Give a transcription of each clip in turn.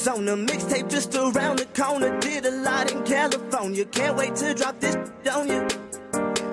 Arizona. Mixtape just around the corner. Did a lot in California. Can't wait to drop this on you.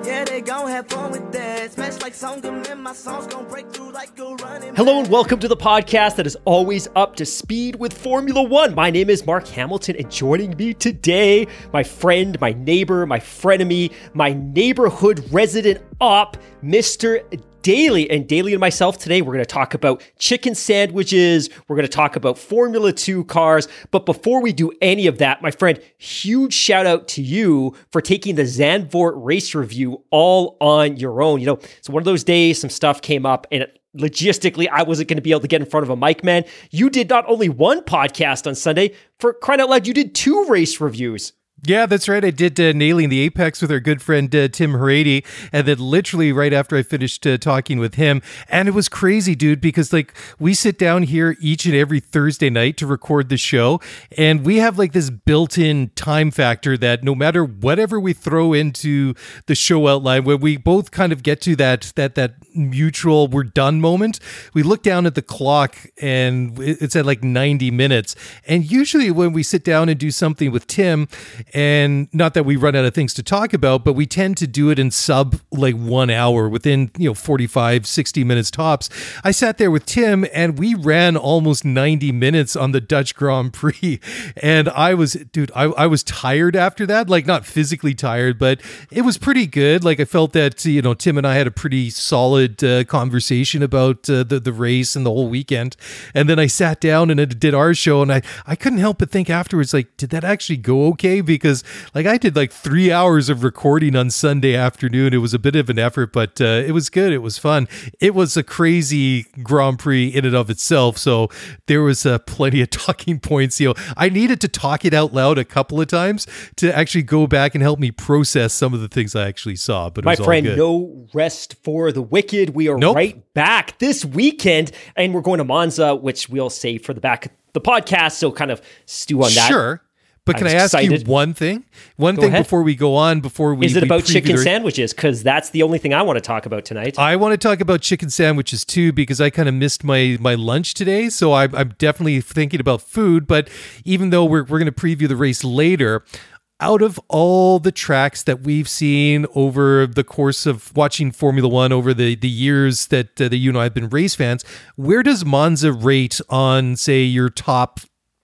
Yeah, they gon' have fun with that. Smash like Songam and my songs gon' break through like a running. Hello and welcome to the podcast that is always up to speed with Formula One. My name is Mark Hamilton, and joining me today, my friend, my neighbor, my frenemy, my neighborhood resident op, Mr. Daly. And Daily and myself today, we're going to talk about chicken sandwiches. We're going to talk about Formula Two cars. But before we do any of that, my friend, huge shout out to you for taking the Zandvoort race review all on your own. You know, it's one of those days, some stuff came up and it, logistically, I wasn't going to be able to get in front of a mic, man. You did not only one podcast on Sunday, for crying out loud, you did two race reviews. Yeah, that's right. I did uh, Nailing the Apex with our good friend uh, Tim Harady. And then, literally, right after I finished uh, talking with him, and it was crazy, dude, because like we sit down here each and every Thursday night to record the show, and we have like this built in time factor that no matter whatever we throw into the show outline, where we both kind of get to that, that, that mutual we're done moment, we look down at the clock and it's at like 90 minutes. And usually, when we sit down and do something with Tim, and not that we run out of things to talk about but we tend to do it in sub like one hour within you know 45 60 minutes tops. I sat there with tim and we ran almost 90 minutes on the dutch grand prix. And i was dude i, I was tired after that. Like not physically tired but it was pretty good. Like i felt that you know tim and i had a pretty solid uh, conversation about uh, the, the race and the whole weekend. And then i sat down and did our show and i i couldn't help but think afterwards like did that actually go okay? because like I did like three hours of recording on Sunday afternoon. It was a bit of an effort, but uh, it was good. It was fun. It was a crazy Grand Prix in and of itself. So there was uh, plenty of talking points. You know, I needed to talk it out loud a couple of times to actually go back and help me process some of the things I actually saw. But my friend, no rest for the wicked. We are nope. right back this weekend, and we're going to Monza, which we'll save for the back of the podcast. So kind of stew on that. Sure. But can I, I ask excited. you one thing? One go thing ahead. before we go on, before we is it we about chicken the... sandwiches? Because that's the only thing I want to talk about tonight. I want to talk about chicken sandwiches too because I kind of missed my my lunch today, so I, I'm definitely thinking about food. But even though we're we're going to preview the race later, out of all the tracks that we've seen over the course of watching Formula One over the, the years that, uh, that you and I have been race fans, where does Monza rate on, say, your top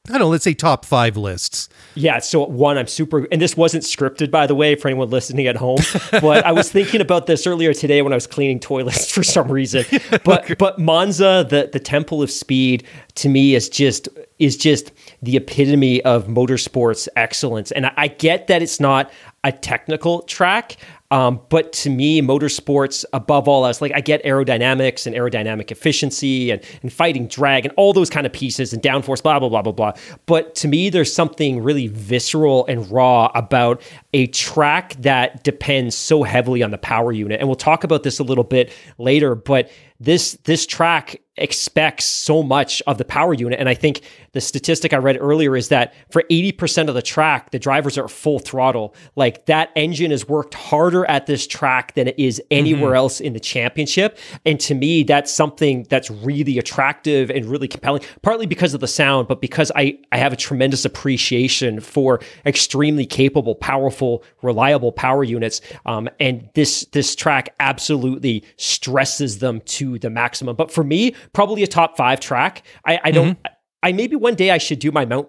I don't know, let's say top five lists. Yeah. So, one, I'm super, and this wasn't scripted, by the way, for anyone listening at home, but I was thinking about this earlier today when I was cleaning toilets for some reason. But, okay. but Monza, the, the temple of speed, to me is just, is just the epitome of motorsports excellence. And I, I get that it's not a technical track. Um, but to me, motorsports, above all else, like I get aerodynamics and aerodynamic efficiency and, and fighting drag and all those kind of pieces and downforce, blah, blah, blah, blah, blah. But to me, there's something really visceral and raw about a track that depends so heavily on the power unit. And we'll talk about this a little bit later, but this this track expects so much of the power unit. And I think the statistic I read earlier is that for 80% of the track, the drivers are full throttle. Like that engine has worked harder at this track than it is anywhere mm-hmm. else in the championship. And to me, that's something that's really attractive and really compelling, partly because of the sound, but because I, I have a tremendous appreciation for extremely capable, powerful, reliable power units. Um, and this this track absolutely stresses them to the maximum. But for me, probably a top five track. I, I don't. Mm-hmm. I maybe one day I should do my Mount.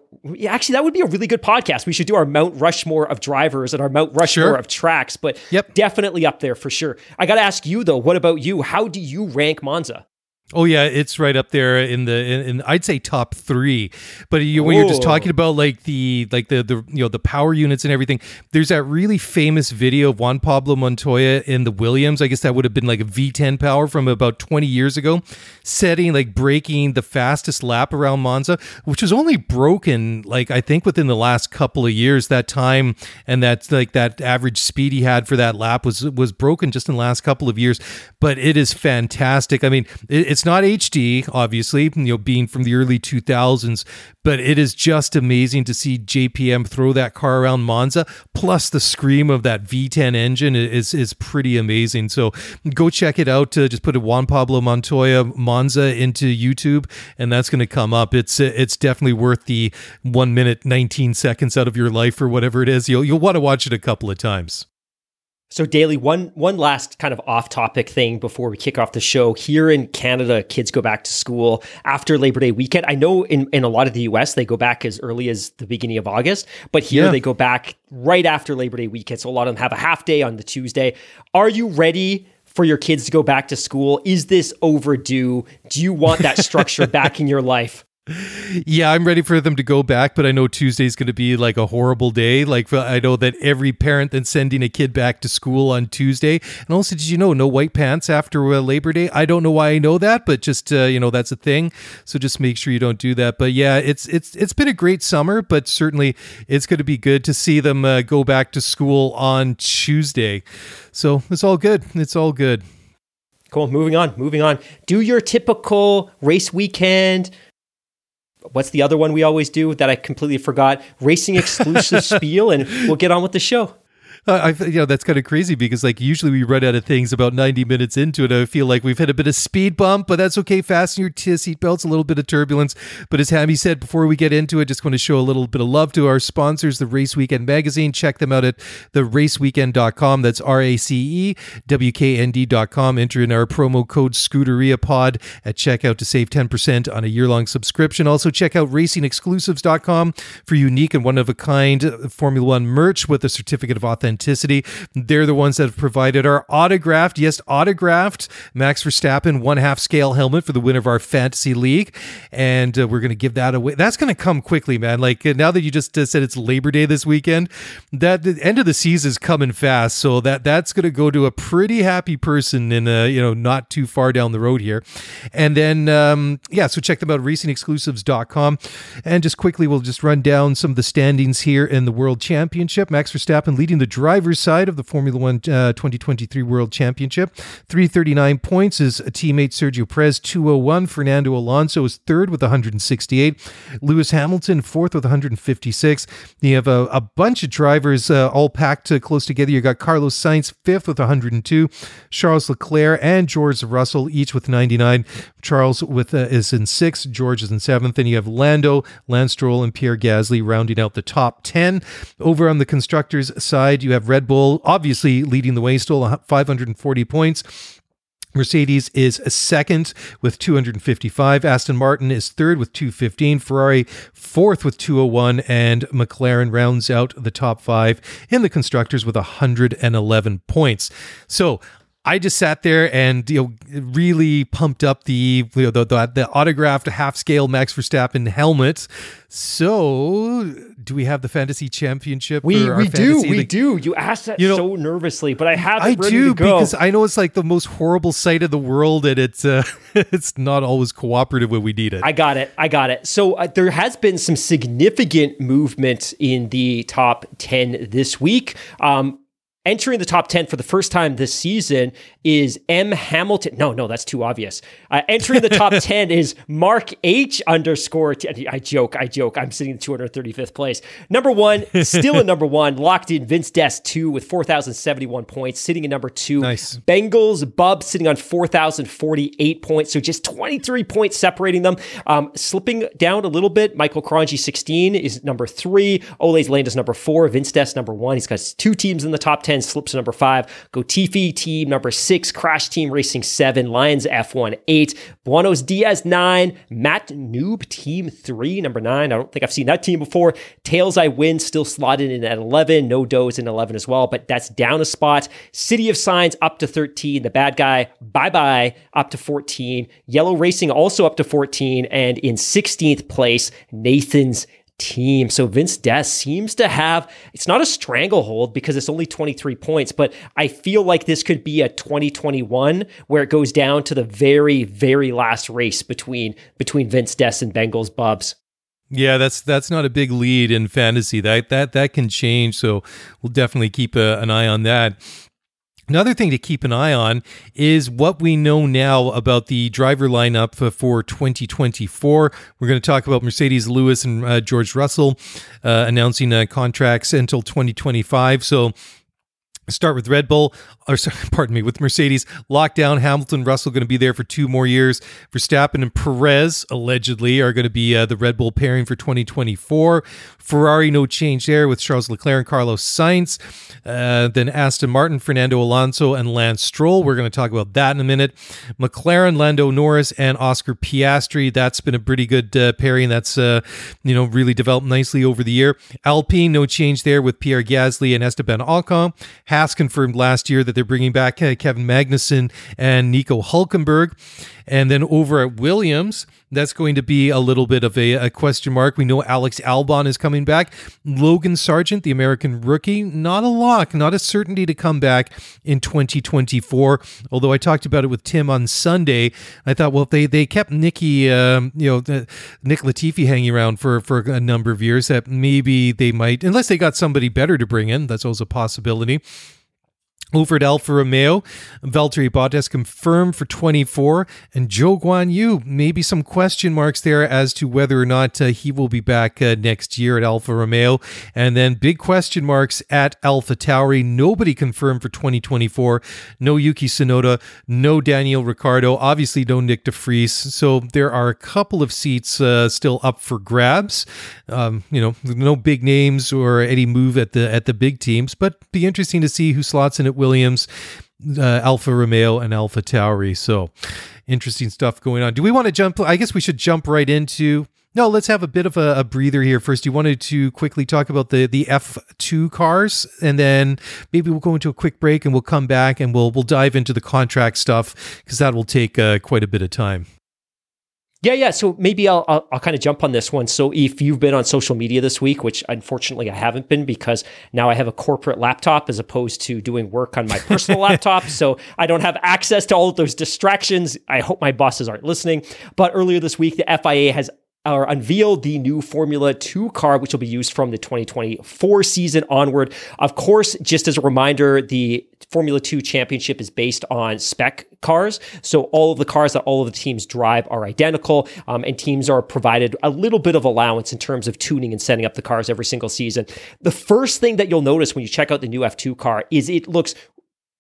Actually, that would be a really good podcast. We should do our Mount Rushmore of drivers and our Mount Rushmore sure. of tracks. But yep. definitely up there for sure. I got to ask you though. What about you? How do you rank Monza? Oh yeah, it's right up there in the in, in I'd say top three. But you, when you're just talking about like the like the the you know the power units and everything, there's that really famous video of Juan Pablo Montoya in the Williams. I guess that would have been like a V10 power from about 20 years ago, setting like breaking the fastest lap around Monza, which was only broken like I think within the last couple of years. That time and that like that average speed he had for that lap was was broken just in the last couple of years. But it is fantastic. I mean, it, it's not HD, obviously, you know, being from the early 2000s, but it is just amazing to see JPM throw that car around Monza. Plus, the scream of that V10 engine is is pretty amazing. So go check it out. Uh, just put a Juan Pablo Montoya Monza into YouTube, and that's going to come up. It's it's definitely worth the one minute 19 seconds out of your life or whatever it is. You'll you'll want to watch it a couple of times. So, Daly, one one last kind of off-topic thing before we kick off the show. Here in Canada, kids go back to school after Labor Day weekend. I know in, in a lot of the US, they go back as early as the beginning of August, but here yeah. they go back right after Labor Day weekend. So a lot of them have a half day on the Tuesday. Are you ready for your kids to go back to school? Is this overdue? Do you want that structure back in your life? Yeah, I'm ready for them to go back, but I know Tuesday's going to be like a horrible day. Like I know that every parent that's sending a kid back to school on Tuesday. And also, did you know no white pants after uh, Labor Day? I don't know why I know that, but just uh, you know that's a thing. So just make sure you don't do that. But yeah, it's it's it's been a great summer, but certainly it's going to be good to see them uh, go back to school on Tuesday. So it's all good. It's all good. Cool. Moving on. Moving on. Do your typical race weekend what's the other one we always do that I completely forgot? Racing exclusive spiel, and we'll get on with the show. I, you know, that's kind of crazy because like usually we run out of things about 90 minutes into it. I feel like we've hit a bit of speed bump, but that's okay. Fasten your t- seatbelts, a little bit of turbulence. But as Hammy said, before we get into it, just want to show a little bit of love to our sponsors, the Race Weekend Magazine. Check them out at theraceweekend.com. That's R-A-C-E-W-K-N-D.com. Enter in our promo code Scuderia Pod at checkout to save 10% on a year-long subscription. Also check out racingexclusives.com for unique and one-of-a-kind Formula One merch with a certificate of authenticity authenticity. They're the ones that have provided our autographed, yes, autographed Max Verstappen one half scale helmet for the win of our fantasy league. And uh, we're going to give that away. That's going to come quickly, man. Like uh, now that you just uh, said it's Labor Day this weekend, that the end of the season is coming fast. So that that's going to go to a pretty happy person in, a you know, not too far down the road here. And then, um, yeah, so check them out, racingexclusives.com. And just quickly, we'll just run down some of the standings here in the World Championship. Max Verstappen leading the driver's side of the Formula One uh, 2023 World Championship. 339 points is teammate Sergio Perez, 201. Fernando Alonso is third with 168. Lewis Hamilton, fourth with 156. You have a, a bunch of drivers uh, all packed uh, close together. You got Carlos Sainz, fifth with 102. Charles Leclerc and George Russell, each with 99. Charles with uh, is in sixth. George is in seventh. And you have Lando, Lance Stroll, and Pierre Gasly rounding out the top 10. Over on the constructors' side, you have Red Bull obviously leading the way, still 540 points. Mercedes is second with 255. Aston Martin is third with 215. Ferrari fourth with 201. And McLaren rounds out the top five in the constructors with 111 points. So I just sat there and you know really pumped up the you know, the, the, the autographed half scale Max Verstappen helmet. So, do we have the fantasy championship? We we do we do. You asked that you know, so nervously, but I have to I do because I know it's like the most horrible sight of the world, and it's uh, it's not always cooperative when we need it. I got it. I got it. So uh, there has been some significant movement in the top ten this week. Um, entering the top 10 for the first time this season is M. Hamilton. No, no, that's too obvious. Uh, entering the top 10 is Mark H. underscore. T- I joke, I joke. I'm sitting in 235th place. Number one, still in number one, locked in Vince Des 2 with 4,071 points, sitting in number two. Nice. Bengals, Bub sitting on 4,048 points. So just 23 points separating them. Um, slipping down a little bit, Michael Cronji 16 is number three. Olays Land is number four. Vince Des number one. He's got two teams in the top 10 10 slips to number five. Gotifi, team number six. Crash Team Racing seven. Lions F1 eight. Buenos Diaz nine. Matt Noob, team three, number nine. I don't think I've seen that team before. Tails I Win still slotted in at 11. No Does in 11 as well, but that's down a spot. City of Signs up to 13. The bad guy, bye bye, up to 14. Yellow Racing also up to 14. And in 16th place, Nathan's team. So Vince Des seems to have, it's not a stranglehold because it's only 23 points, but I feel like this could be a 2021 where it goes down to the very, very last race between, between Vince Des and Bengals Bubs. Yeah, that's that's not a big lead in fantasy. That that that can change. So we'll definitely keep a, an eye on that. Another thing to keep an eye on is what we know now about the driver lineup for 2024. We're going to talk about Mercedes Lewis and uh, George Russell uh, announcing uh, contracts until 2025. So Start with Red Bull, or sorry, pardon me, with Mercedes. Lockdown, Hamilton, Russell going to be there for two more years. Verstappen and Perez allegedly are going to be uh, the Red Bull pairing for 2024. Ferrari, no change there with Charles Leclerc and Carlos Sainz. Uh, then Aston Martin, Fernando Alonso, and Lance Stroll. We're going to talk about that in a minute. McLaren, Lando Norris, and Oscar Piastri. That's been a pretty good uh, pairing. That's uh, you know really developed nicely over the year. Alpine, no change there with Pierre Gasly and Esteban Ocon. Haas confirmed last year that they're bringing back Kevin Magnussen and Nico Hulkenberg. And then over at Williams, that's going to be a little bit of a, a, question mark. We know Alex Albon is coming back. Logan Sargent, the American rookie, not a lock, not a certainty to come back in 2024. Although I talked about it with Tim on Sunday, I thought, well, if they they kept Nicky, um, you know, uh, Nick Latifi hanging around for for a number of years, that maybe they might, unless they got somebody better to bring in. That's also a possibility. Over at Alfa Romeo, Valtteri Bottas confirmed for 24, and Zhou Guan Yu, maybe some question marks there as to whether or not uh, he will be back uh, next year at Alfa Romeo. And then big question marks at Alpha Tauri. Nobody confirmed for 2024. No Yuki Tsunoda, no Daniel Ricciardo, obviously no Nyck de Vries. So there are a couple of seats uh, still up for grabs. Um, you know, no big names or any move at the at the big teams, but be interesting to see who slots in Williams, uh, Romeo, and Alpha Tauri. So interesting stuff going on. Do we want to jump? I guess we should jump right into. No, let's have a bit of a, a, breather here first. You wanted to quickly talk about the the F2 cars, and then maybe we'll go into a quick break, and we'll come back and we'll we'll dive into the contract stuff because that will take uh, quite a bit of time. Yeah, yeah. So maybe I'll, I'll, I'll kind of jump on this one. So if you've been on social media this week, which unfortunately I haven't been because now I have a corporate laptop as opposed to doing work on my personal laptop, so I don't have access to all of those distractions. I hope my bosses aren't listening. But earlier this week, the FIA has or unveiled the new Formula 2 car, which will be used from the 2024 season onward. Of course, just as a reminder, the Formula 2 championship is based on spec cars. So all of the cars that all of the teams drive are identical, um, and teams are provided a little bit of allowance in terms of tuning and setting up the cars every single season. The first thing that you'll notice when you check out the new F2 car is it looks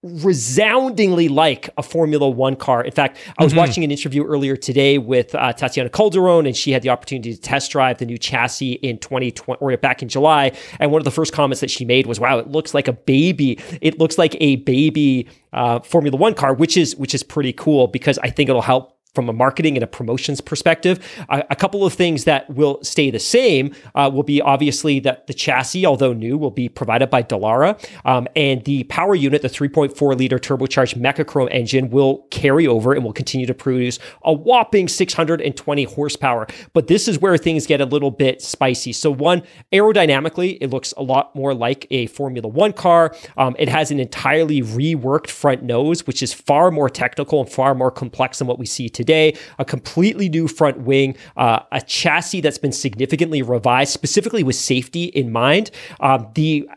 resoundingly like a Formula One car. In fact, I was mm-hmm. watching an interview earlier today with uh, Tatiana Calderon, and she had the opportunity to test drive the new chassis in 2020 or back in July. And one of the first comments that she made was, "Wow, it looks like a baby. It looks like a baby uh, Formula One car," which is which is pretty cool because I think it'll help from a marketing and a promotions perspective. A, a couple of things that will stay the same uh, will be obviously that the chassis, although new, will be provided by Dallara, um, and the power unit, the 3.4 liter turbocharged Mecachrome engine, will carry over and will continue to produce a whopping 620 horsepower. But this is where things get a little bit spicy. So one, aerodynamically, it looks a lot more like a Formula One car. Um, it has an entirely reworked front nose, which is far more technical and far more complex than what we see today today, a completely new front wing, uh, a chassis that's been significantly revised, specifically with safety in mind. Um, the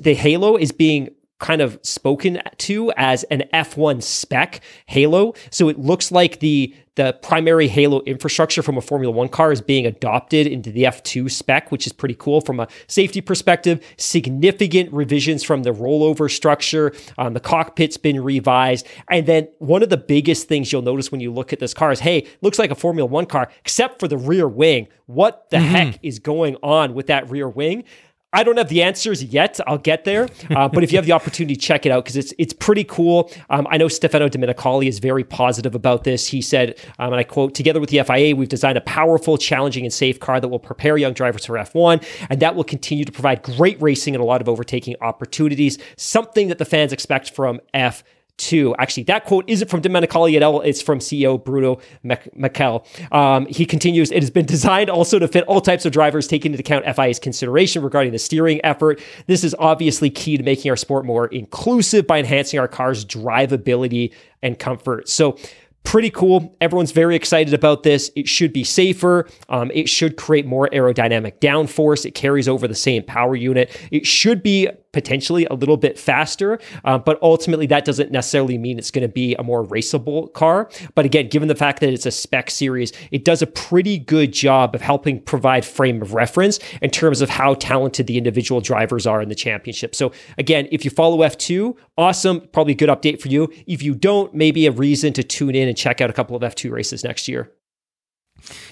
the Halo is being kind of spoken to as an F1 spec Halo. So it looks like the the primary Halo infrastructure from a Formula One car is being adopted into the F2 spec, which is pretty cool from a safety perspective. Significant revisions from the rollover structure. Um, the cockpit's been revised. And then one of the biggest things you'll notice when you look at this car is hey, looks like a Formula One car, except for the rear wing. What the mm-hmm. heck is going on with that rear wing? I don't have the answers yet. I'll get there. Uh, but if you have the opportunity, check it out because it's it's pretty cool. Um, I know Stefano Domenicali is very positive about this. He said, um, and I quote, together with the FIA, we've designed a powerful, challenging, and safe car that will prepare young drivers for F1, and that will continue to provide great racing and a lot of overtaking opportunities, something that the fans expect from F1 to actually that quote isn't from Domenicali at all. It's from CEO Bruno Michel. Um, he continues, it has been designed also to fit all types of drivers, taking into account FIA's consideration regarding the steering effort. This is obviously key to making our sport more inclusive by enhancing our car's drivability and comfort. So pretty cool. Everyone's very excited about this. It should be safer. Um, it should create more aerodynamic downforce. It carries over the same power unit. It should be potentially a little bit faster, uh, but ultimately that doesn't necessarily mean it's going to be a more raceable car. But again, given the fact that it's a spec series, it does a pretty good job of helping provide frame of reference in terms of how talented the individual drivers are in the championship. So again, if you follow F2, awesome, probably a good update for you. If you don't, maybe a reason to tune in and check out a couple of F2 races next year.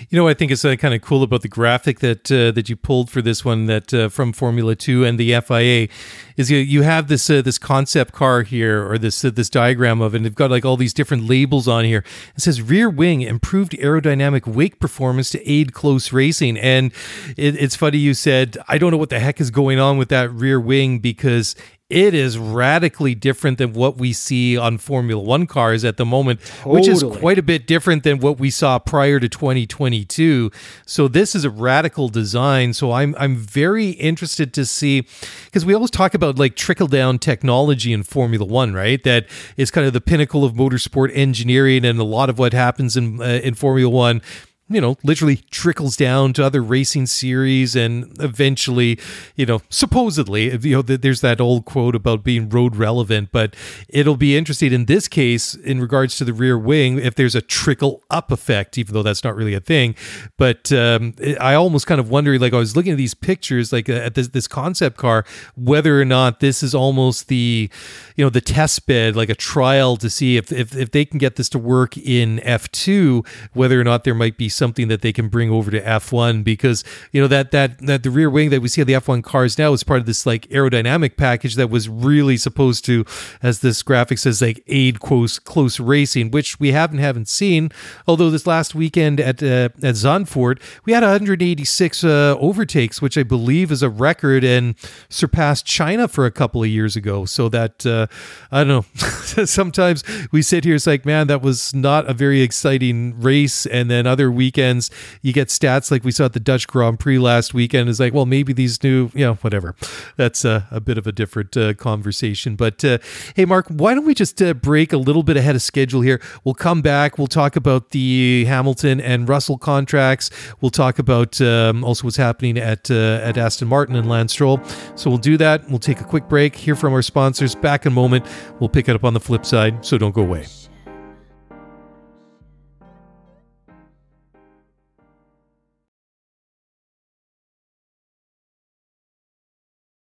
You know, I think it's uh, kind of cool about the graphic that uh, that you pulled for this one that uh, from Formula Two and the FIA is you you have this uh, this concept car here or this uh, this diagram of it. and they've got like all these different labels on here. It says rear wing improved aerodynamic wake performance to aid close racing, and it, it's funny you said I don't know what the heck is going on with that rear wing because it is radically different than what we see on Formula One cars at the moment, totally. which is quite a bit different than what we saw prior to 2022. So this is a radical design. So I'm I'm very interested to see because we always talk about like trickle down technology in Formula One, right? That is kind of the pinnacle of motorsport engineering, and a lot of what happens in uh, in Formula One you know, literally trickles down to other racing series and eventually, you know, supposedly, you know, there's that old quote about being road relevant, but it'll be interesting in this case in regards to the rear wing if there's a trickle up effect, even though that's not really a thing. But um, I almost kind of wonder, like, I was looking at these pictures, like uh, at this, this concept car, whether or not this is almost the, you know, the test bed, like a trial to see if, if, if they can get this to work in F2, whether or not there might be something that they can bring over to F1 because you know that that that the rear wing that we see on the F1 cars now is part of this like aerodynamic package that was really supposed to, as this graphic says, like aid close close racing, which we haven't haven't seen. Although this last weekend at uh, at Zandvoort we had 186 uh, overtakes, which I believe is a record and surpassed China for a couple of years ago. So that uh, I don't know. Sometimes we sit here, it's like, man, that was not a very exciting race, and then other weeks weekends. You get stats like we saw at the Dutch Grand Prix last weekend. Is like, well, maybe these new, you know, whatever. That's a, a bit of a different uh, conversation. But uh, hey, Mark, why don't we just uh, break a little bit ahead of schedule here? We'll come back. We'll talk about the Hamilton and Russell contracts. We'll talk about um, also what's happening at uh, at Aston Martin and Lance Stroll. So we'll do that. We'll take a quick break. Hear from our sponsors. Back in a moment. We'll pick it up on the flip side. So don't go away.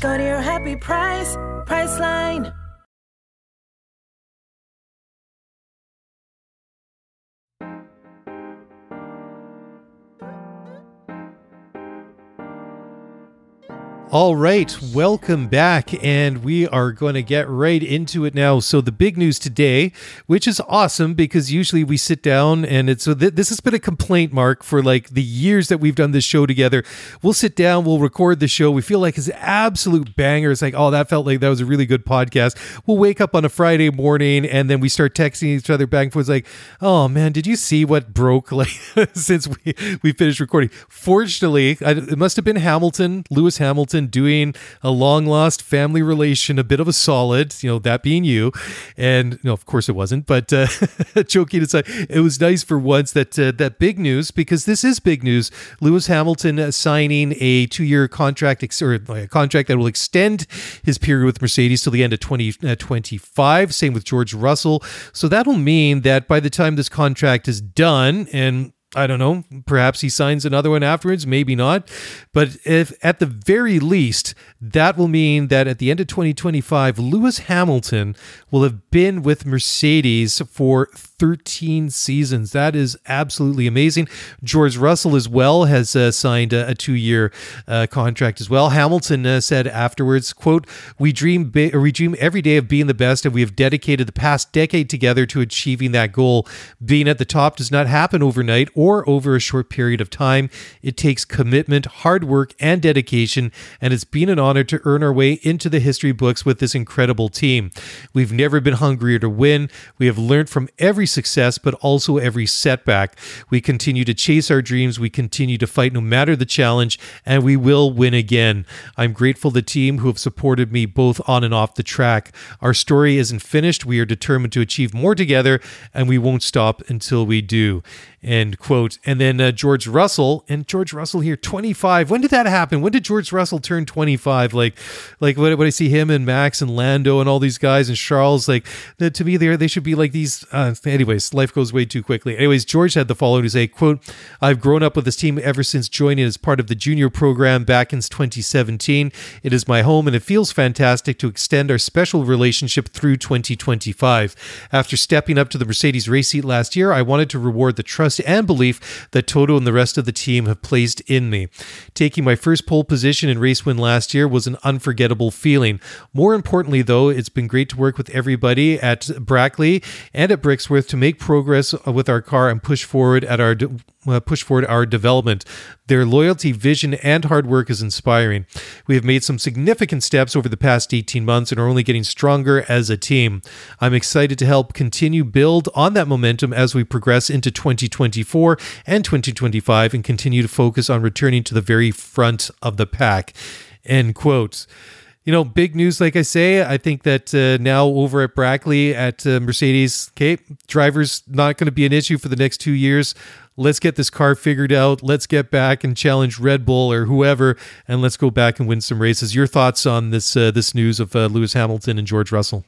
Go to your happy price, Priceline. All right, welcome back, and we are going to get right into it now. So, the big news today, which is awesome because usually we sit down and it's so th- this has been a complaint mark for like the years that we've done this show together. We'll sit down, we'll record the show. We feel like it's absolute banger. It's like, oh, that felt like that was a really good podcast. We'll wake up on a Friday morning and then we start texting each other back and forth, like, oh man, did you see what broke like since we we finished recording? Fortunately, I, it must have been Hamilton, Lewis Hamilton doing a long lost family relation a bit of a solid, you know, that being you. And, you know, of course it wasn't, but uh, joking aside, it was nice for once that uh, that big news, because this is big news. Lewis Hamilton uh, signing a two year contract, ex- or a contract that will extend his period with Mercedes till the end of 2025. 20, Same with George Russell. So that'll mean that by the time this contract is done, and I don't know. Perhaps he signs another one afterwards, maybe not. But if at the very least, that will mean that at the end of 2025, Lewis Hamilton will have been with Mercedes for 13 seasons. That is absolutely amazing. George Russell as well has uh, signed a, a two-year uh, contract as well. Hamilton uh, said afterwards, "quote We dream bi- we dream every day of being the best, and we have dedicated the past decade together to achieving that goal. Being at the top does not happen overnight or over a short period of time. It takes commitment, hard work, and dedication, and it's been an honor to earn our way into the history books with this incredible team. We've never been hungrier to win. We have learned from every success, but also every setback. We continue to chase our dreams. We continue to fight no matter the challenge, and we will win again. I'm grateful to the team who have supported me both on and off the track. Our story isn't finished. We are determined to achieve more together, and we won't stop until we do. End quote. And then uh, George Russell, and George Russell here, 25. When did that happen? When did George Russell turn 25? Like, like when, when I see him and Max and Lando and all these guys and Charles, like to me, they they should be like these. Uh, anyways, life goes way too quickly. Anyways, George had the following to say, "quote I've grown up with this team ever since joining as part of the junior program back in 2017. It is my home, and it feels fantastic to extend our special relationship through 2025. After stepping up to the Mercedes race seat last year, I wanted to reward the trust." and belief that Toto and the rest of the team have placed in me. Taking my first pole position in race win last year was an unforgettable feeling. More importantly, though, it's been great to work with everybody at Brackley and at Brixworth to make progress with our car and push forward at our de- uh, push forward our development. Their loyalty, vision, and hard work is inspiring. We have made some significant steps over the past 18 months and are only getting stronger as a team. I'm excited to help continue build on that momentum as we progress into 2024 and 2025 and continue to focus on returning to the very front of the pack. End quote you know, big news, like I say. I think that uh, now over at Brackley at uh, Mercedes, okay, drivers not going to be an issue for the next two years. Let's get this car figured out. Let's get back and challenge Red Bull or whoever, and let's go back and win some races. Your thoughts on this uh, this news of uh, Lewis Hamilton and George Russell?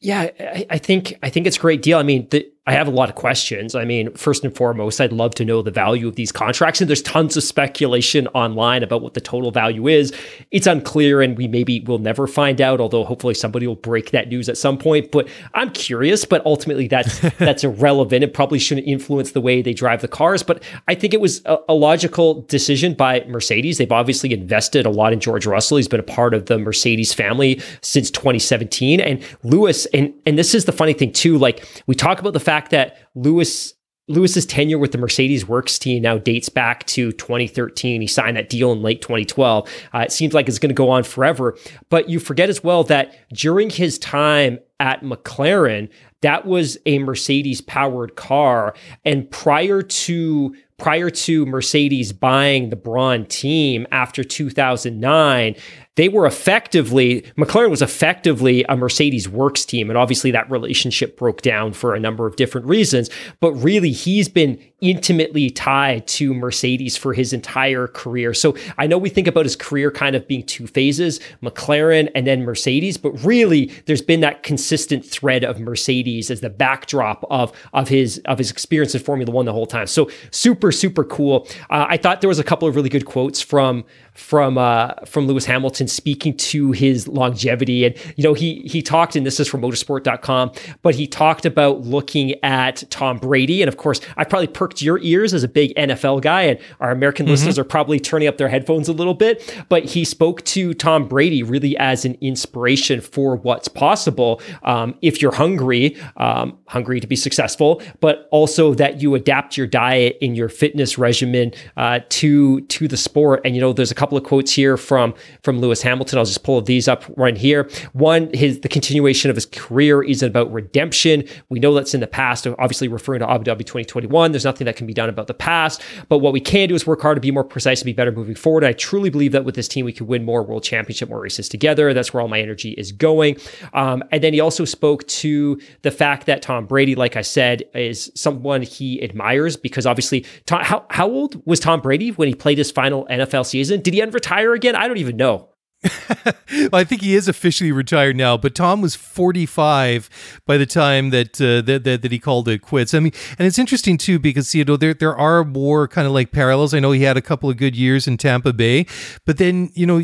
Yeah, I, I, think I think it's a great deal. I mean, the, I have a lot of questions. I mean, first and foremost, I'd love to know the value of these contracts. And there's tons of speculation online about what the total value is. It's unclear, and we maybe will never find out. Although hopefully somebody will break that news at some point. But I'm curious. But ultimately, that's that's irrelevant. It probably shouldn't influence the way they drive the cars. But I think it was a, a logical decision by Mercedes. They've obviously invested a lot in George Russell. He's been a part of the Mercedes family since 2017. And Lewis, and and this is the funny thing too. Like we talk about the fact fact that Lewis Lewis's tenure with the Mercedes Works team now dates back to 2013. He signed that deal in late 2012. Uh, it seems like it's going to go on forever. But you forget as well that during his time at McLaren, that was a Mercedes powered car. And prior to prior to Mercedes buying the Brawn team after 2009, they were effectively McLaren was effectively a Mercedes works team. And obviously that relationship broke down for a number of different reasons. But really he's been intimately tied to Mercedes for his entire career. So I know we think about his career kind of being two phases McLaren and then Mercedes. But really there's been that consistent thread of Mercedes as the backdrop of of his of his experience in Formula 1 the whole time. So super super cool. Uh, I thought there was a couple of really good quotes from from uh, from Lewis Hamilton speaking to his longevity. And, you know, he he talked, and this is from motorsport.com, but he talked about looking at Tom Brady. And of course, I probably perked your ears as a big NFL guy, and our American mm-hmm. listeners are probably turning up their headphones a little bit. But he spoke to Tom Brady really as an inspiration for what's possible um, if you're hungry, um, hungry to be successful, but also that you adapt your diet in your fitness regimen uh, to to the sport. And you know, there's a couple of quotes here from from Lewis Hamilton. I'll just pull these up right here. One, his the continuation of his career is about redemption. We know that's in the past, obviously referring to Abu Dhabi 2021. There's nothing that can be done about the past, but what we can do is work hard to be more precise and be better moving forward. I truly believe that with this team, we could win more world championship, more races together. That's where all my energy is going. Um, and then he also spoke to the fact that Tom Brady, like I said, is someone he admires because obviously, Tom, how, how old was Tom Brady when he played his final NFL season? Did he ever retire again? I don't even know. well, I think he is officially retired now, but Tom was 45 by the time that, uh, that, that that he called it quits. I mean, and it's interesting too because you know there there are more kind of like parallels. I know he had a couple of good years in Tampa Bay, but then you know,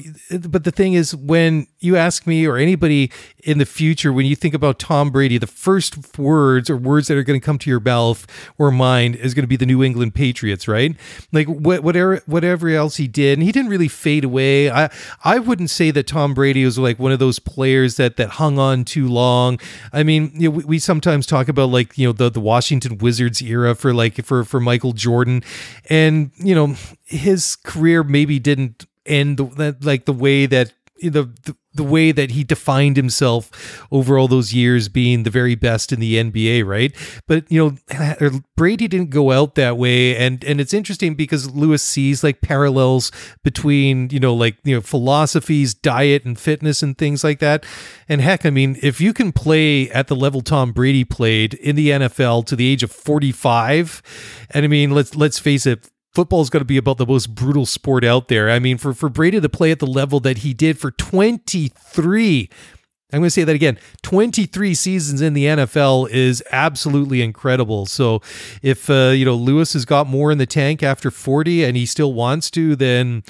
but the thing is when you ask me or anybody in the future when you think about Tom Brady, the first words or words that are going to come to your mouth or mind is going to be the New England Patriots, right? Like whatever whatever else he did, and he didn't really fade away. I I wouldn't say that Tom Brady was like one of those players that that hung on too long. I mean, you know, we, we sometimes talk about like you know the the Washington Wizards era for like for for Michael Jordan, and you know his career maybe didn't end the, like the way that the, the the way that he defined himself over all those years being the very best in the NBA, right? But you know, uh, Brady didn't go out that way, and and it's interesting because Lewis sees like parallels between you know like you know philosophies, diet, and fitness and things like that. And heck, I mean, if you can play at the level Tom Brady played in the NFL to the age of forty five, and I mean, let's let's face it, football is going to be about the most brutal sport out there. I mean, for, for Brady to play at the level that he did for 23 I'm going to say that again. 23 seasons in the NFL is absolutely incredible. So if uh, you know Lewis has got more in the tank after 40 and he still wants to, then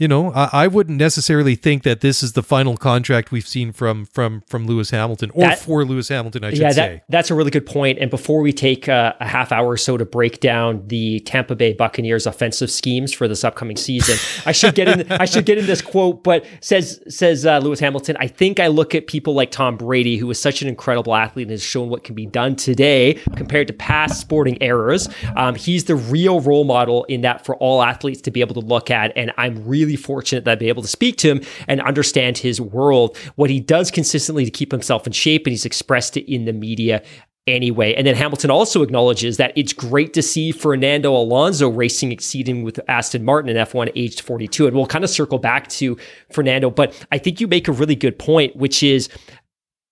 you know I, I wouldn't necessarily think that this is the final contract we've seen from from from Lewis Hamilton or that, for Lewis Hamilton. I should yeah, that, say. That's a really good point. And before we take uh, a half hour or so to break down the Tampa Bay Buccaneers offensive schemes for this upcoming season, I should get in. I should get in this quote. But says says uh, Lewis Hamilton. I think I look at people like Tom Brady, who is such an incredible athlete and has shown what can be done today compared to past sporting eras. Um, he's the real role model in that for all athletes to be able to look at. And I'm really fortunate that I've been able to speak to him and understand his world, what he does consistently to keep himself in shape. And he's expressed it in the media anyway. And then Hamilton also acknowledges that it's great to see Fernando Alonso racing exceeding with Aston Martin in F1 aged 42. And we'll kind of circle back to Fernando, but I think you make a really good point, which is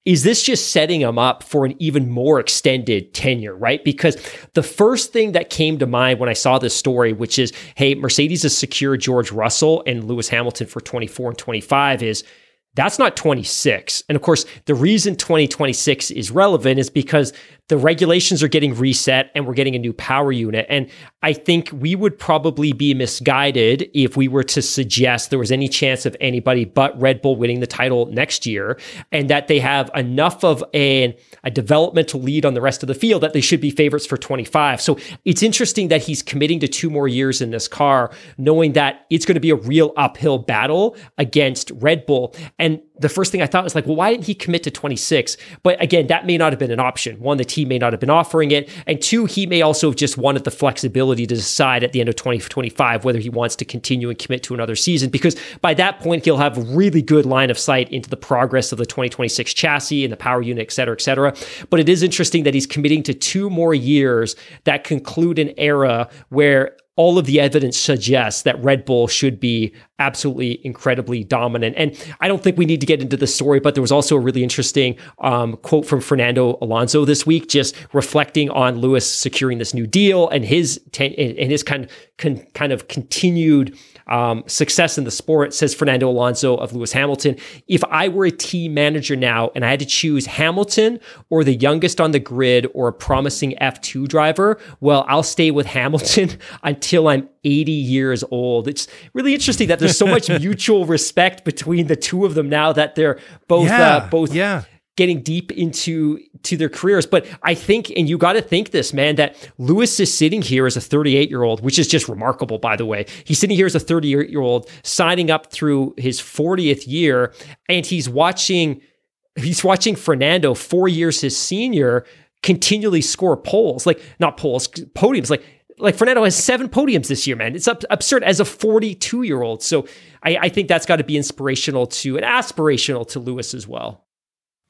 is this just setting him up for an even more extended tenure, right? Because the first thing that came to mind when I saw this story, which is, hey, Mercedes has secured George Russell and Lewis Hamilton for 24 and 25, is that's not 26. And of course, the reason 2026 is relevant is because the regulations are getting reset and we're getting a new power unit. And I think we would probably be misguided if we were to suggest there was any chance of anybody but Red Bull winning the title next year and that they have enough of a, a developmental lead on the rest of the field that they should be favorites for 25. So it's interesting that he's committing to two more years in this car, knowing that it's going to be a real uphill battle against Red Bull. And the first thing I thought was like, well, why didn't he commit to 26? But again, that may not have been an option. One, the team may not have been offering it. And two, he may also have just wanted the flexibility to decide at the end of 2025 whether he wants to continue and commit to another season. Because by that point, he'll have really good line of sight into the progress of the 2026 chassis and the power unit, et cetera, et cetera. But it is interesting that he's committing to two more years that conclude an era where all of the evidence suggests that Red Bull should be absolutely incredibly dominant. And I don't think we need to get into the story, but there was also a really interesting um, quote from Fernando Alonso this week, just reflecting on Lewis securing this new deal and his ten- and his kind of, kind of continued um, success in the sport, says Fernando Alonso of Lewis Hamilton. If I were a team manager now and I had to choose Hamilton or the youngest on the grid or a promising F2 driver, well, I'll stay with Hamilton until I'm 80 years old. It's really interesting that there's so much mutual respect between the two of them now that they're both Yeah, uh, both yeah. Getting deep into to their careers. But I think, and you got to think this, man, that Lewis is sitting here as a 38 year old, which is just remarkable, by the way. He's sitting here as a 30 year old, signing up through his 40th year, and he's watching. He's watching Fernando, four years his senior, continually score poles, like not poles, podiums. Like like Fernando has seven podiums this year, man. It's absurd as a 42 year old. So I, I think that's got to be inspirational to and aspirational to Lewis as well.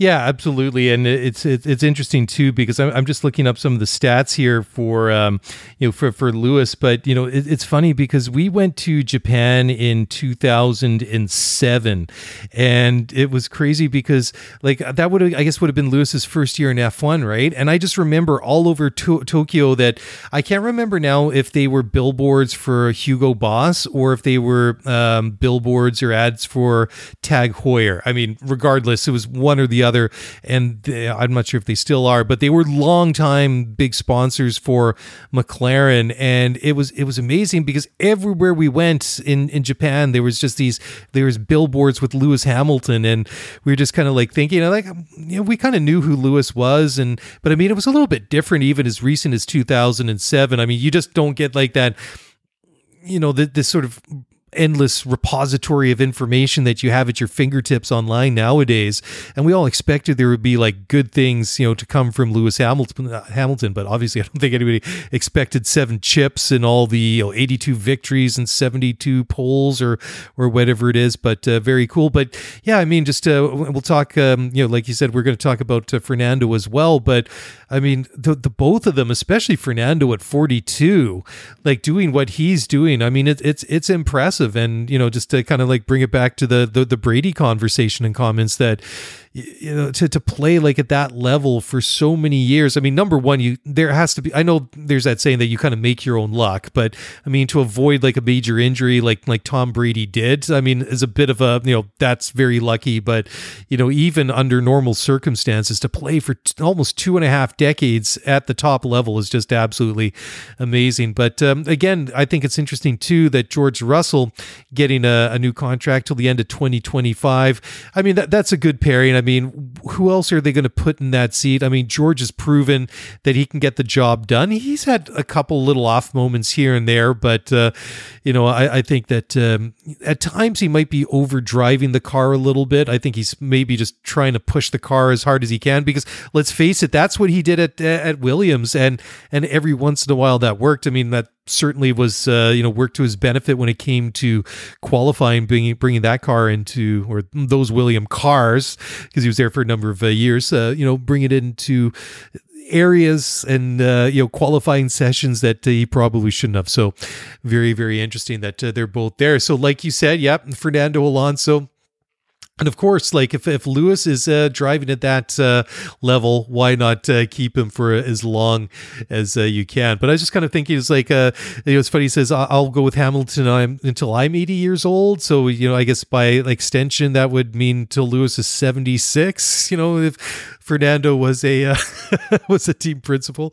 Yeah, absolutely, and it's it's, interesting too because I'm, I'm just looking up some of the stats here for um, you know for for Lewis, but you know it, it's funny because we went to Japan in 2007, and it was crazy because like that would I guess would have been Lewis's first year in F1, right? And I just remember all over to- Tokyo that I can't remember now if they were billboards for Hugo Boss or if they were um, billboards or ads for Tag Heuer. I mean, regardless, it was one or the other, and they, I'm not sure if they still are, but they were longtime big sponsors for McLaren, and it was it was amazing because everywhere we went in in Japan, there was just these there was billboards with Lewis Hamilton, and we were just kind of like thinking, like you know, we kind of knew who Lewis was, and but I mean, it was a little bit different even as recent as 2007. I mean, you just don't get like that you know th- this sort of endless repository of information that you have at your fingertips online nowadays. And we all expected there would be like good things you know to come from lewis hamilton uh, hamilton but obviously i don't think anybody expected seven chips and all the you know, 82 victories and 72 poles or or whatever it is but uh, very cool. But yeah i mean just uh, we'll talk um, you know like you said we're going to talk about uh, fernando as well but i mean the, the both of them especially fernando at 42 like doing what he's doing i mean it, it's it's impressive and you know just to kind of like bring it back to the, the the brady conversation and comments that you know to, to play like at that level for so many years. I mean number one you there has to be i know there's that saying that you kind of make your own luck but i mean to avoid like a major injury like like tom brady did i mean is a bit of a you know that's very lucky. But you know even under normal circumstances to play for t- almost two and a half decades at the top level is just absolutely amazing. But um, again i think it's interesting too that george russell getting a, a new contract till the end of 2025 i mean that, that's a good pairing I mean, who else are they going to put in that seat? I mean, George has proven that he can get the job done. He's had a couple little off moments here and there, but uh, you know, I, I think that um, at times he might be over driving the car a little bit. I think he's maybe just trying to push the car as hard as he can because let's face it, that's what he did at at Williams, and and every once in a while that worked. I mean, that certainly was uh, you know worked to his benefit when it came to qualifying, bringing bringing that car into or those William cars because he was there for a number of uh, years. Uh, you know, bring it into areas and uh, you know qualifying sessions that uh, he probably shouldn't have. So very very interesting that uh, they're both there. So like you said, yep, Fernando Alonso. And of course, like if, if Lewis is uh, driving at that uh, level, why not uh, keep him for as long as uh, you can? But I was just kind of thinking, it's like, uh, know, it's funny. He says, "I- "I'll go with Hamilton I'm, until I'm 80 years old." So you know, I guess by extension, that would mean till Lewis is 76. You know, if Fernando was a uh, was a team principal.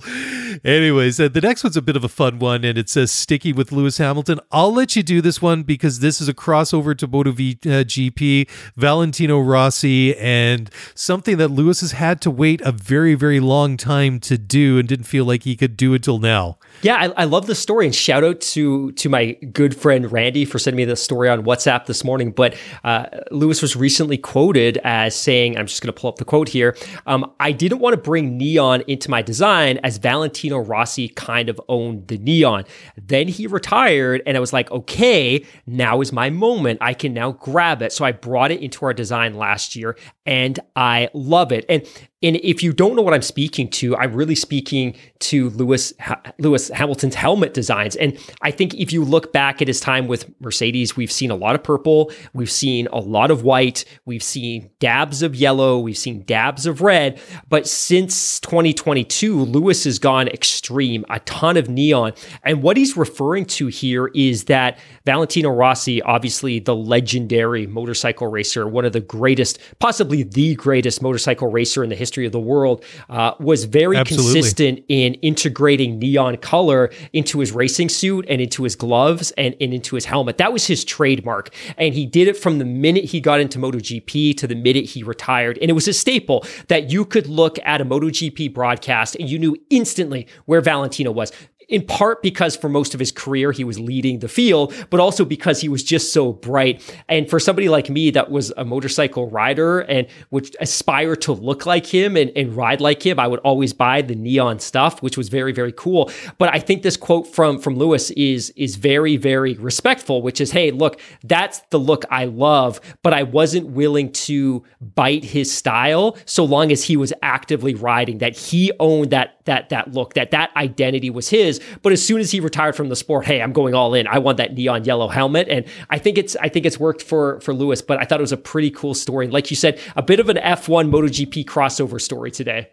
Anyways, uh, the next one's a bit of a fun one, and it says sticky with Lewis Hamilton. I'll let you do this one because this is a crossover to Moto v, uh, GP, Valentino Rossi, and something that Lewis has had to wait a very very long time to do, and didn't feel like he could do until now. Yeah, I, I love the story, and shout out to to my good friend Randy for sending me the story on WhatsApp this morning. But uh, Lewis was recently quoted as saying, "I'm just going to pull up the quote here. Um, I didn't want to bring neon into my design as Valentino Rossi kind of owned the neon. Then he retired, and I was like, okay, now is my moment. I can now grab it. So I brought it into our design last year, and I love it. And and if you don't know what I'm speaking to, I'm really speaking to Lewis Ha- Lewis Hamilton's helmet designs. And I think if you look back at his time with Mercedes, we've seen a lot of purple, we've seen a lot of white, we've seen dabs of yellow, we've seen dabs of red. But since 2022, Lewis has gone extreme, a ton of neon. And what he's referring to here is that Valentino Rossi, obviously the legendary motorcycle racer, one of the greatest, possibly the greatest motorcycle racer in the history history of the world, uh, was very Absolutely. consistent in integrating neon color into his racing suit and into his gloves and, and into his helmet. That was his trademark. And he did it from the minute he got into MotoGP to the minute he retired. And it was a staple that you could look at a MotoGP broadcast and you knew instantly where Valentino was in part because for most of his career he was leading the field, but also because he was just so bright. And for somebody like me that was a motorcycle rider and would aspire to look like him and, and ride like him, I would always buy the neon stuff, which was very, very cool. But I think this quote from from Lewis is is very, very respectful, which is, hey, look, that's the look I love, but I wasn't willing to bite his style so long as he was actively riding, that he owned that that that look, that that identity was his. But as soon as he retired from the sport, hey, I'm going all in. I want that neon yellow helmet, and I think it's I think it's worked for for Lewis. But I thought it was a pretty cool story, like you said, a bit of an F1 MotoGP crossover story today.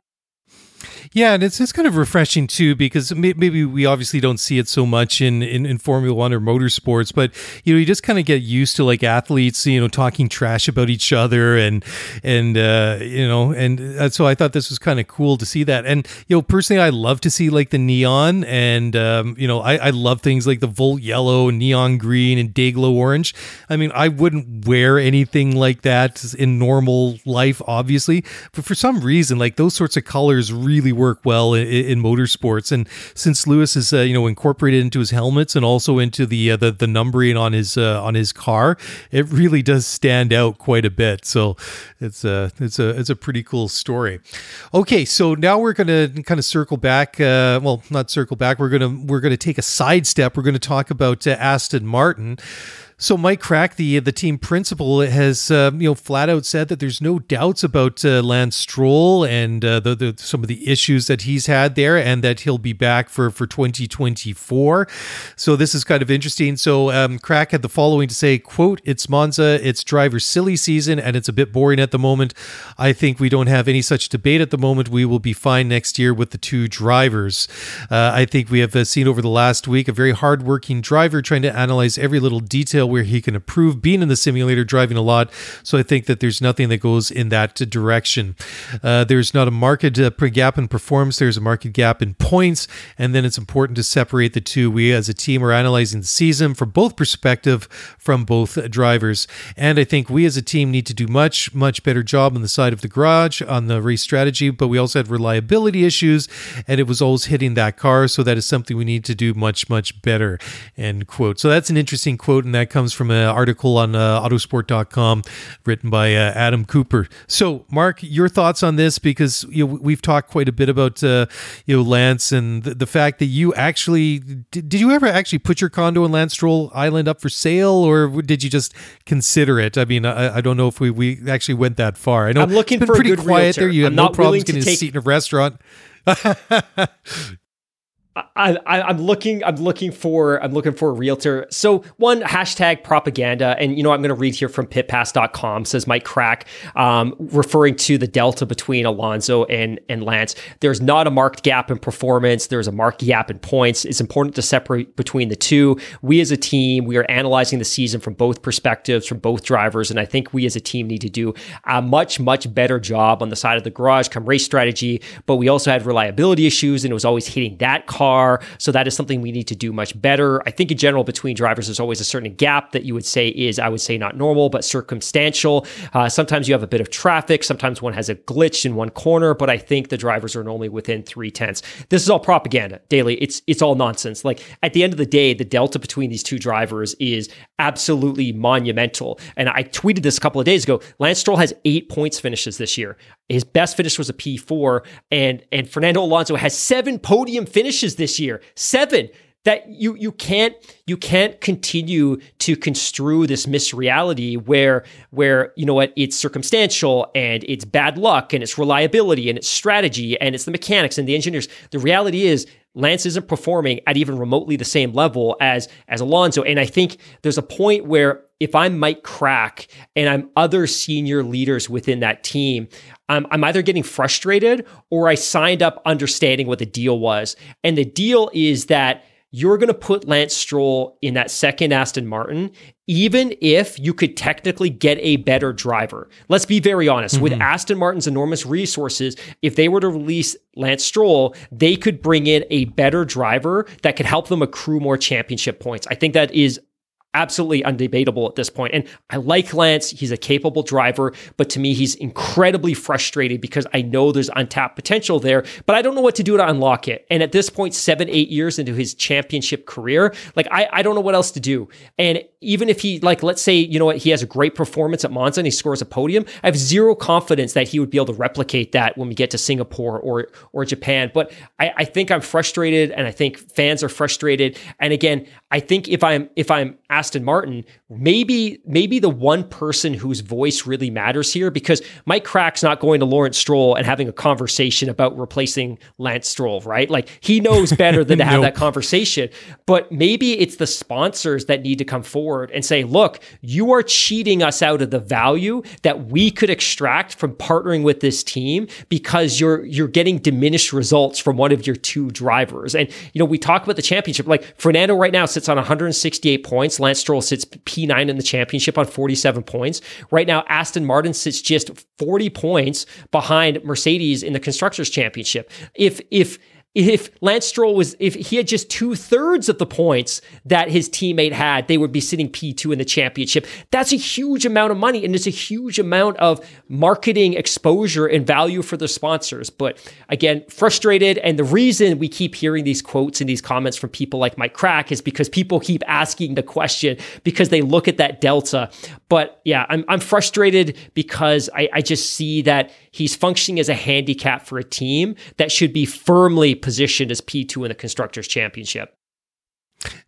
Yeah, and it's it's kind of refreshing too because maybe we obviously don't see it so much in, in, in Formula One or motorsports, but you know you just kind of get used to like athletes, you know, talking trash about each other and and uh, you know and uh, so I thought this was kind of cool to see that. And you know, personally, I love to see like the neon and um, you know I, I love things like the Volt yellow, neon green, and Dayglow orange. I mean, I wouldn't wear anything like that in normal life, obviously, but for some reason, like those sorts of colors really work well in, in motorsports. And since Lewis is uh, you know incorporated into his helmets and also into the uh, the, the numbering on his uh, on his car, it really does stand out quite a bit. So it's a it's a it's a pretty cool story. Okay, so now we're gonna kind of circle back. Uh, well, not circle back. We're gonna we're gonna take a sidestep. We're gonna talk about uh, Aston Martin. So Mike Krack, the the team principal, has uh, you know flat out said that there's no doubts about uh, Lance Stroll and uh, the, the some of the issues that he's had there, and that he'll be back for for 2024. So this is kind of interesting. So um, Krack had the following to say: "quote It's Monza, it's driver silly season, and it's a bit boring at the moment. I think we don't have any such debate at the moment. We will be fine next year with the two drivers. Uh, I think we have uh, seen over the last week a very hardworking driver trying to analyze every little detail." Where he can improve being in the simulator, driving a lot. So I think that there's nothing that goes in that direction. Uh, there's not a market uh, gap in performance, there's a market gap in points. And then it's important to separate the two. We as a team are analyzing the season from both perspective from both drivers. And I think we as a team need to do much, much better job on the side of the garage on the race strategy. But we also had reliability issues and it was always hitting that car. So that is something we need to do much, much better. End quote. So that's an interesting quote. And that comes from an article on uh, autosport.com written by uh, Adam Cooper. So, Mark, your thoughts on this because you know, we've talked quite a bit about uh, you know Lance and the, the fact that you actually did, did, you ever actually put your condo in Lance Stroll Island up for sale or did you just consider it? I mean, I, I don't know if we, we actually went that far. I know I'm looking for pretty a good quiet realtor. there. You I'm have no problems getting a seat in a restaurant. I, I, I'm looking. I'm looking for. I'm looking for a realtor. So one hashtag propaganda, and you know I'm going to read here from pitpass.com. Says Mike Krack, um, referring to the delta between Alonso and and Lance. There's not a marked gap in performance. There's a marked gap in points. It's important to separate between the two. We as a team, we are analyzing the season from both perspectives, from both drivers, and I think we as a team need to do a much much better job on the side of the garage, come race strategy. But we also had reliability issues, and it was always hitting that car. So that is something we need to do much better. I think in general between drivers, there's always a certain gap that you would say is, I would say, not normal, but circumstantial. Uh, sometimes you have a bit of traffic. Sometimes one has a glitch in one corner, but I think the drivers are normally within three tenths. This is all propaganda, daily. It's it's all nonsense. Like at the end of the day, the delta between these two drivers is absolutely monumental. And I tweeted this a couple of days ago. Lance Stroll has eight points finishes this year. His best finish was a P4, and and Fernando Alonso has seven podium finishes this year. Seven. That you you can't you can't continue to construe this misreality where where you know what it's circumstantial and it's bad luck and it's reliability and it's strategy and it's the mechanics and the engineers. The reality is Lance isn't performing at even remotely the same level as as Alonso. And I think there's a point where if I'm Mike Krack and I'm other senior leaders within that team, I'm either getting frustrated or I signed up understanding what the deal was. And the deal is that you're going to put Lance Stroll in that second Aston Martin, even if you could technically get a better driver. Let's be very honest. Mm-hmm. With Aston Martin's enormous resources, if they were to release Lance Stroll, they could bring in a better driver that could help them accrue more championship points. I think that is absolutely undebatable at this point. And I like Lance. He's a capable driver, but to me, he's incredibly frustrated because I know there's untapped potential there, but I don't know what to do to unlock it. And at this point, seven, eight years into his championship career, like I, I don't know what else to do. And even if he, like, let's say, you know what, he has a great performance at Monza and he scores a podium, I have zero confidence that he would be able to replicate that when we get to Singapore or, or Japan. But I, I think I'm frustrated and I think fans are frustrated. And again, I think if I'm, if I'm Aston Martin, maybe maybe the one person whose voice really matters here because Mike Krack's not going to Lawrence Stroll and having a conversation about replacing Lance Stroll, right? Like he knows better than to have nope. that conversation. But maybe it's the sponsors that need to come forward and say, "Look, you are cheating us out of the value that we could extract from partnering with this team because you're you're getting diminished results from one of your two drivers." And you know, we talk about the championship like Fernando right now sits on 168 points. Lance Stroll sits P9 in the championship on 47 points. Right now, Aston Martin sits just 40 points behind Mercedes in the Constructors' Championship. If if if Lance Stroll was, if he had just two thirds of the points that his teammate had, they would be sitting P2 in the championship. That's a huge amount of money and it's a huge amount of marketing exposure and value for the sponsors. But again, frustrated. And the reason we keep hearing these quotes and these comments from people like Mike Krack is because people keep asking the question because they look at that delta. But yeah, I'm, I'm frustrated because I, I just see that he's functioning as a handicap for a team that should be firmly positioned as P2 in the Constructors' Championship.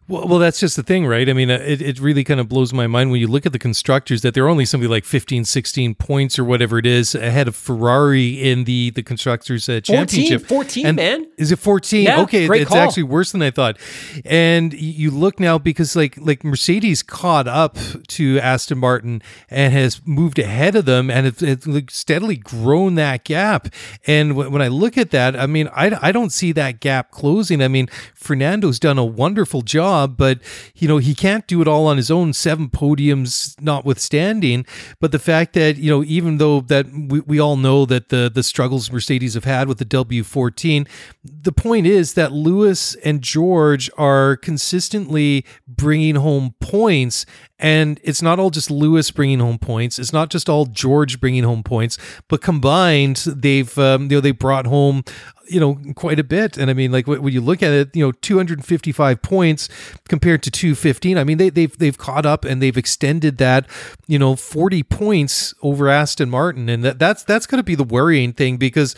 Well, well, that's just the thing, right? I mean, uh, it, it really kind of blows my mind when you look at the constructors that they're only something like 15, 16 points or whatever it is ahead of Ferrari in the, the constructors uh, championship. 14, 14 man. Is it 14? Yeah, okay, it's call. actually worse than I thought. And you look now because like like Mercedes caught up to Aston Martin and has moved ahead of them and it's, it's steadily grown that gap. And when I look at that, I mean, I, I don't see that gap closing. I mean, Fernando's done a wonderful job job, but you know, he can't do it all on his own, seven podiums notwithstanding. But the fact that, you know, even though that we, we all know that the the struggles Mercedes have had with the W14, the point is that Lewis and George are consistently bringing home points and it's not all just Lewis bringing home points. It's not just all George bringing home points, but combined, they've um, you know they brought home you know quite a bit. And I mean, like when you look at it, you know, 255 points compared to 215. I mean, they, they've they've caught up and they've extended that you know 40 points over Aston Martin, and that that's that's going to be the worrying thing because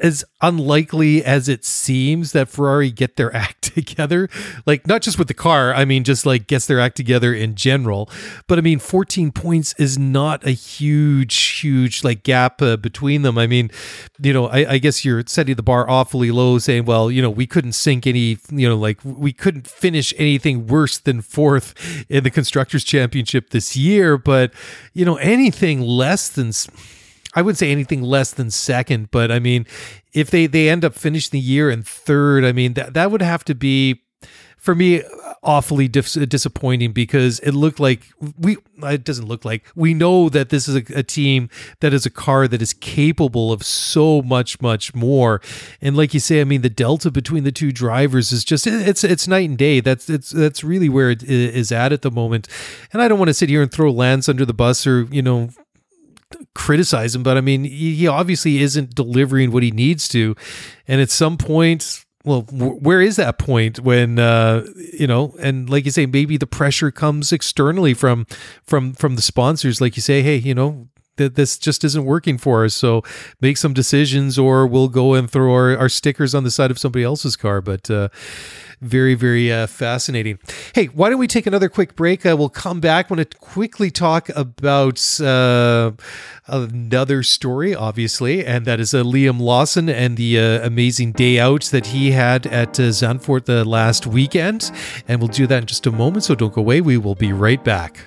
as unlikely as it seems that Ferrari get their act together, like not just with the car, I mean, just like gets their act together in general. But I mean, 14 points is not a huge, huge like gap uh, between them. I mean, you know, I, I, guess you're setting the bar awfully low, saying, well, you know, we couldn't sink any, you know, like we couldn't finish anything worse than fourth in the Constructors' Championship this year. But, you know, anything less than I wouldn't say anything less than second, but I mean, if they they end up finishing the year in third, I mean that that would have to be for me awfully dis- disappointing because it looked like we it doesn't look like we know that this is a, a, team that is a car that is capable of so much much more. And like you say i mean the delta between the two drivers is just it's it's night and day. That's it's that's really where it is at at the moment. And i don't want to sit here and throw lance under the bus or you know criticize him, but I mean, he obviously isn't delivering what he needs to. And at some point, well, where is that point when uh, you know? And like you say, maybe the pressure comes externally from from from the sponsors. Like you say, hey, you know, that this just isn't working for us. So make some decisions, or we'll go and throw our, our stickers on the side of somebody else's car. But uh, very, very uh, fascinating. Hey, why don't we take another quick break? Uh, we'll come back. I want to quickly talk about uh, another story, obviously, and that is uh, Liam Lawson and the uh, amazing day out that he had at Zandvoort the last weekend. And we'll do that in just a moment, so don't go away. We will be right back.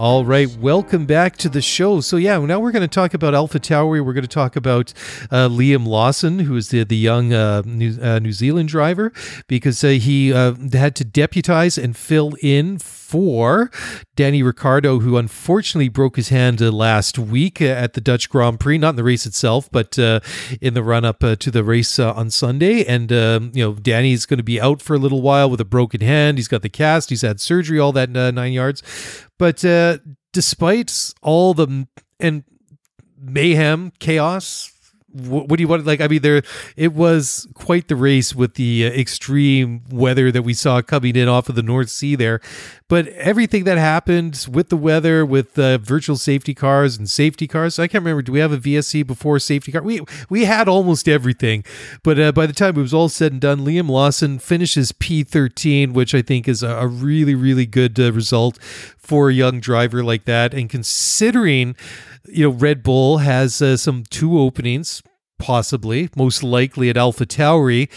All right, welcome back to the show. So yeah, now we're going to talk about Alpha Tauri. We're going to talk about uh, Liam Lawson, who is the the young uh, New, uh, New Zealand driver, because uh, he uh, had to deputize and fill in Danny Ricciardo, who unfortunately broke his hand uh, last week at the Dutch Grand Prix, not in the race itself, but in the run up to the race on Sunday. And um, you know, Danny's going to be out for a little while with a broken hand. He's got the cast. He's had surgery, all that nine yards. But uh, despite all the and mayhem, chaos, what, do you want? Like, I mean, there it was quite the race with the uh, extreme weather that we saw coming in off of the North Sea there. But everything that happened with the weather, with uh, virtual safety cars and safety cars, I can't remember. Do we have a VSC before safety car? We we had almost everything. But uh, by the time it was all said and done, Liam Lawson finishes P13, which I think is a, a really really good uh, result for a young driver like that. And considering you know, Red Bull has uh, some two openings, possibly, most likely at Alpha Tauri.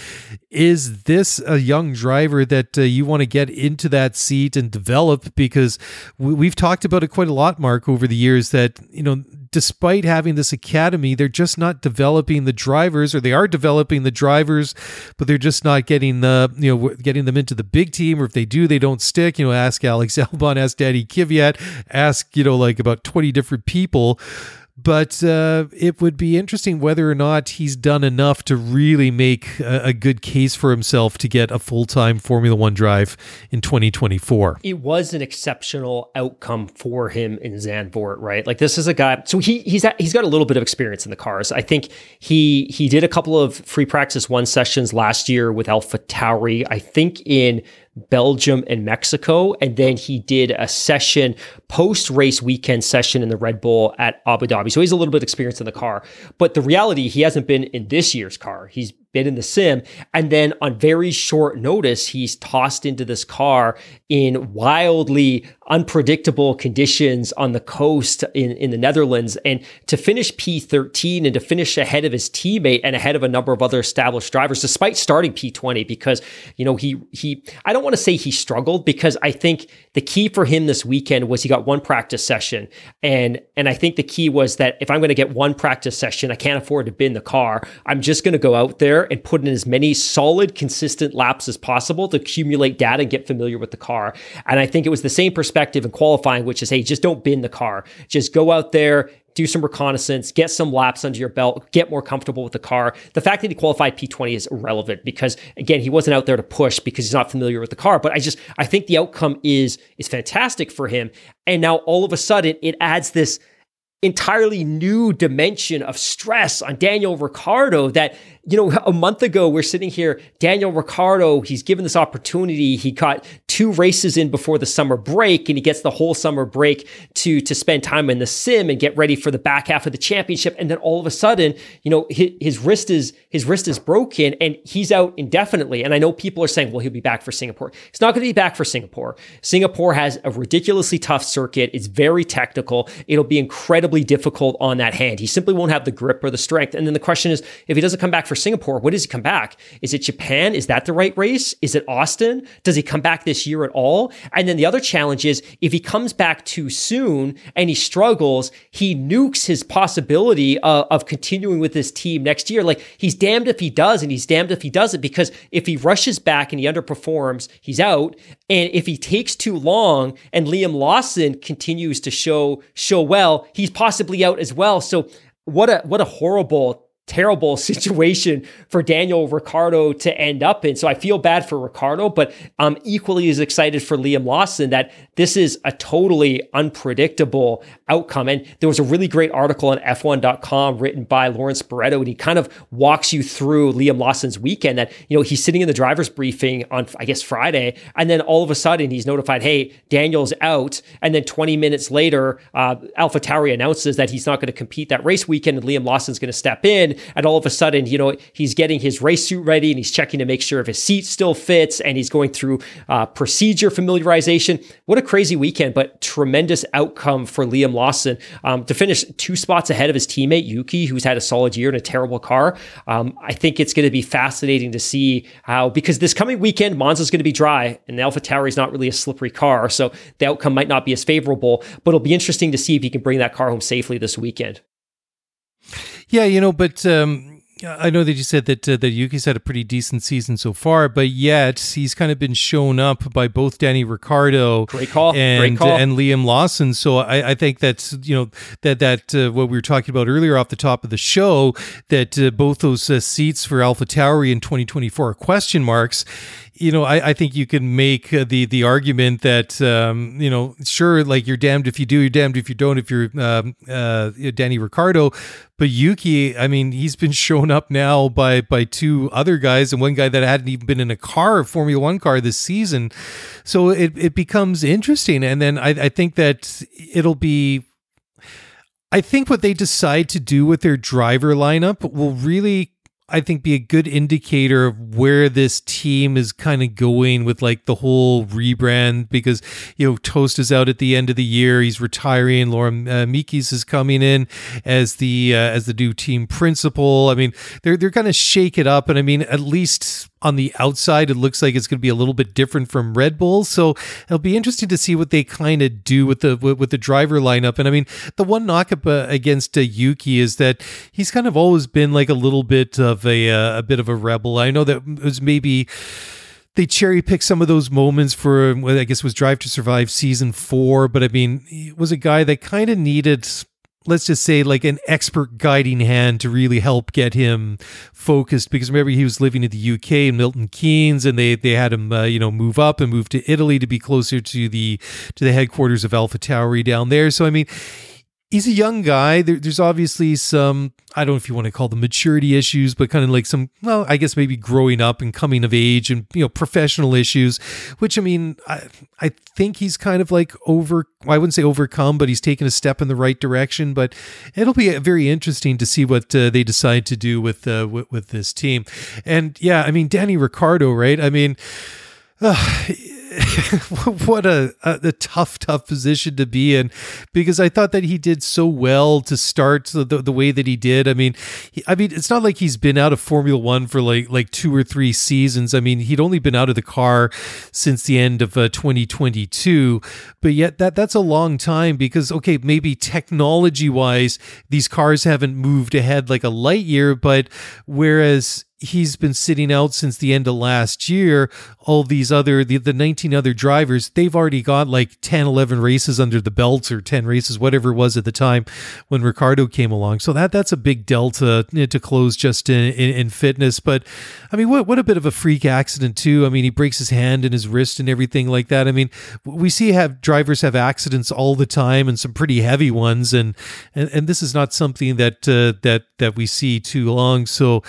Is this a young driver that uh, you want to get into that seat and develop? Because we- have talked about it quite a lot, Mark, over the years that, you know, despite having this academy, they're just not developing the drivers, or they are developing the drivers, but they're just not getting the you know getting them into the big team. Or if they do, they don't stick. You know, ask Alex Albon, ask Danny Kvyat, ask you know like about twenty different people. But uh, it would be interesting whether or not he's done enough to really make a, a good case for himself to get a full time Formula One drive in 2024. It was an exceptional outcome for him in Zandvoort, right? Like this is a guy. So he he's at, he's got a little bit of experience in the cars. I think he he did a couple of free practice one sessions last year with Alpha Tauri. I think in Belgium and Mexico. And then he did a session, post race weekend session in the Red Bull at Abu Dhabi. So he's a little bit experienced in the car. But the reality, he hasn't been in this year's car. He's been in the sim. And then on very short notice, he's tossed into this car in wildly unpredictable conditions on the coast in, in the Netherlands. And to finish P13 and to finish ahead of his teammate and ahead of a number of other established drivers, despite starting P20, because, you know, he, he, I don't want to say he struggled because I think the key for him this weekend was he got one practice session. And, and I think the key was that if I'm going to get one practice session, I can't afford to bin the car. I'm just going to go out there and put in as many solid, consistent laps as possible to accumulate data and get familiar with the car. And I think it was the same perspective in qualifying, which is, hey, just don't bin the car. Just go out there, do some reconnaissance, get some laps under your belt, get more comfortable with the car. The fact that he qualified P20 is irrelevant because again, he wasn't out there to push because he's not familiar with the car. But I just I think the outcome is is fantastic for him. And now all of a sudden it adds this entirely new dimension of stress on Daniel Ricciardo that you know, a month ago, we're sitting here, Daniel Ricciardo, he's given this opportunity. He caught two races in before the summer break, and he gets the whole summer break to, to spend time in the sim and get ready for the back half of the championship. And then all of a sudden, you know, his, his wrist is, his wrist is broken and he's out indefinitely. And I know people are saying, well, he'll be back for Singapore. He's not going to be back for Singapore. Singapore has a ridiculously tough circuit. It's very technical. It'll be incredibly difficult on that hand. He simply won't have the grip or the strength. And then the question is, if he doesn't come back for Singapore, what does he come back? Is it Japan? Is that the right race? Is it Austin? Does he come back this year at all? And then the other challenge is if he comes back too soon and he struggles, he nukes his possibility of, of continuing with this team next year. Like he's damned if he does and he's damned if he doesn't because if he rushes back and he underperforms, he's out. And if he takes too long and Liam Lawson continues to show show well, he's possibly out as well. So what a what a horrible terrible situation for Daniel Ricciardo to end up in. So I feel bad for Ricciardo, but I'm equally as excited for Liam Lawson that this is a totally unpredictable outcome. And there was a really great article on F1.com written by Lawrence Barretto, and he kind of walks you through Liam Lawson's weekend that, you know, he's sitting in the driver's briefing on, I guess, Friday, and then all of a sudden he's notified, hey, Daniel's out. And then 20 minutes later, uh, AlphaTauri announces that he's not going to compete that race weekend and Liam Lawson's going to step in and all of a sudden, you know, he's getting his race suit ready and he's checking to make sure if his seat still fits and he's going through uh, procedure familiarization. What a crazy weekend, but tremendous outcome for Liam Lawson um, to finish two spots ahead of his teammate Yuki, who's had a solid year in a terrible car. Um, I think it's going to be fascinating to see how, because this coming weekend, Monza's going to be dry and the AlphaTauri is not really a slippery car. So the outcome might not be as favorable, but it'll be interesting to see if he can bring that car home safely this weekend. Yeah, you know, but um, I know that you said that uh, that Yuki's had a pretty decent season so far, but yet he's kind of been shown up by both Danny Ricciardo, great call, and great call. and Liam Lawson. So I, I think that's you know that that uh, what we were talking about earlier off the top of the show that uh, both those uh, seats for AlphaTauri in 2024 are question marks you know, I, I think you can make uh, the the argument that um, you know, sure, like you're damned if you do, you're damned if you don't. If you're um, uh, Danny Ricciardo, but Yuki, I mean, he's been shown up now by by two other guys and one guy that hadn't even been in a car, Formula One car this season. So it it becomes interesting, and then I, I think that it'll be. I think what they decide to do with their driver lineup will really I think be a good indicator of where this team is kind of going with like the whole rebrand because you know Tost is out at the end of the year. He's retiring. Laurent uh, Mekies is coming in as the uh, as the new team principal. I mean they're they're going to shake it up and I mean at least on the outside, it looks like it's going to be a little bit different from Red Bull. So it'll be interesting to see what they kind of do with the with, the driver lineup. And I mean, the one knock up uh, against uh, Yuki is that he's kind of always been like a little bit of a uh, a bit of a rebel. I know that was maybe they cherry pick some of those moments for I guess was Drive to Survive season four, but I mean, was a guy that kind of needed let's just say like an expert guiding hand to really help get him focused because remember he was living in the UK in Milton Keynes and they they had him uh, you know move up and move to Italy to be closer to the to the headquarters of AlphaTauri down there. So I mean he's a young guy. There, there's obviously some, I don't know if you want to call them maturity issues, but kind of like some, well, I guess maybe growing up and coming of age and, you know, professional issues, which I mean, I, I think he's kind of like over, I wouldn't say overcome, but he's taken a step in the right direction. But it'll be very interesting to see what uh, they decide to do with, uh, with, with this team. And yeah, I mean, Danny Ricciardo, right? I mean, uh, what a, a, a tough tough position to be in because I thought that he did so well to start the, the, the way that he did. I mean, he, I mean it's not like he's been out of Formula 1 for like like two or three seasons. I mean, he'd only been out of the car since the end of uh, 2022, but yet that that's a long time because okay, maybe technology-wise these cars haven't moved ahead like a light year, but whereas he's been sitting out since the end of last year. All these other, the, the 19 other drivers, they've already got like 10, 11 races under the belts or 10 races, whatever it was at the time when Ricciardo came along. So that that's a big delta to close just in, in, in fitness. But I mean, what, what a bit of a freak accident too. I mean, he breaks his hand and his wrist and everything like that. I mean, we see have drivers have accidents all the time and some pretty heavy ones. And, and, and this is not something that, uh, that, that we see too long. So,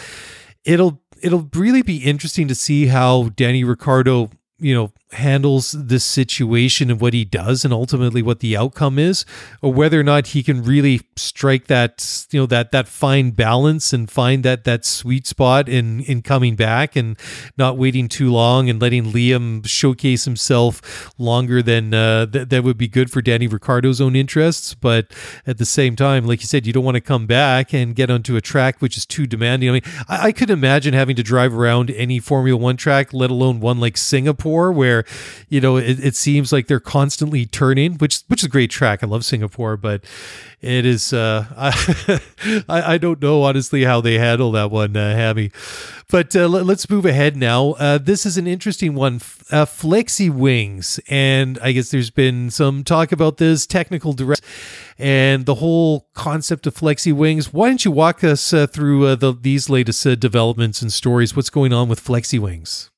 it'll it'll really be interesting to see how Danny Ricciardo, you know, handles this situation and what he does and ultimately what the outcome is or whether or not he can really strike that you know that that fine balance and find that that sweet spot in in coming back and not waiting too long and letting Liam showcase himself longer than uh, th- that would be good for Danny Ricciardo's own interests. But at the same time like you said you don't want to come back and get onto a track which is too demanding. I mean I, I could imagine having to drive around any Formula 1 track let alone one like Singapore where you know, it, it seems like they're constantly turning, which which is a great track. I love Singapore, but it is. Uh, I I don't know honestly how they handle that one, uh, Hammy. But uh, let, us move ahead now. Uh, this is an interesting one, uh, Flexi Wings, and I guess there's been some talk about this technical direct and the whole concept of flexi wings. Why don't you walk us uh, through uh, the, these latest uh, developments and stories? What's going on with flexi wings?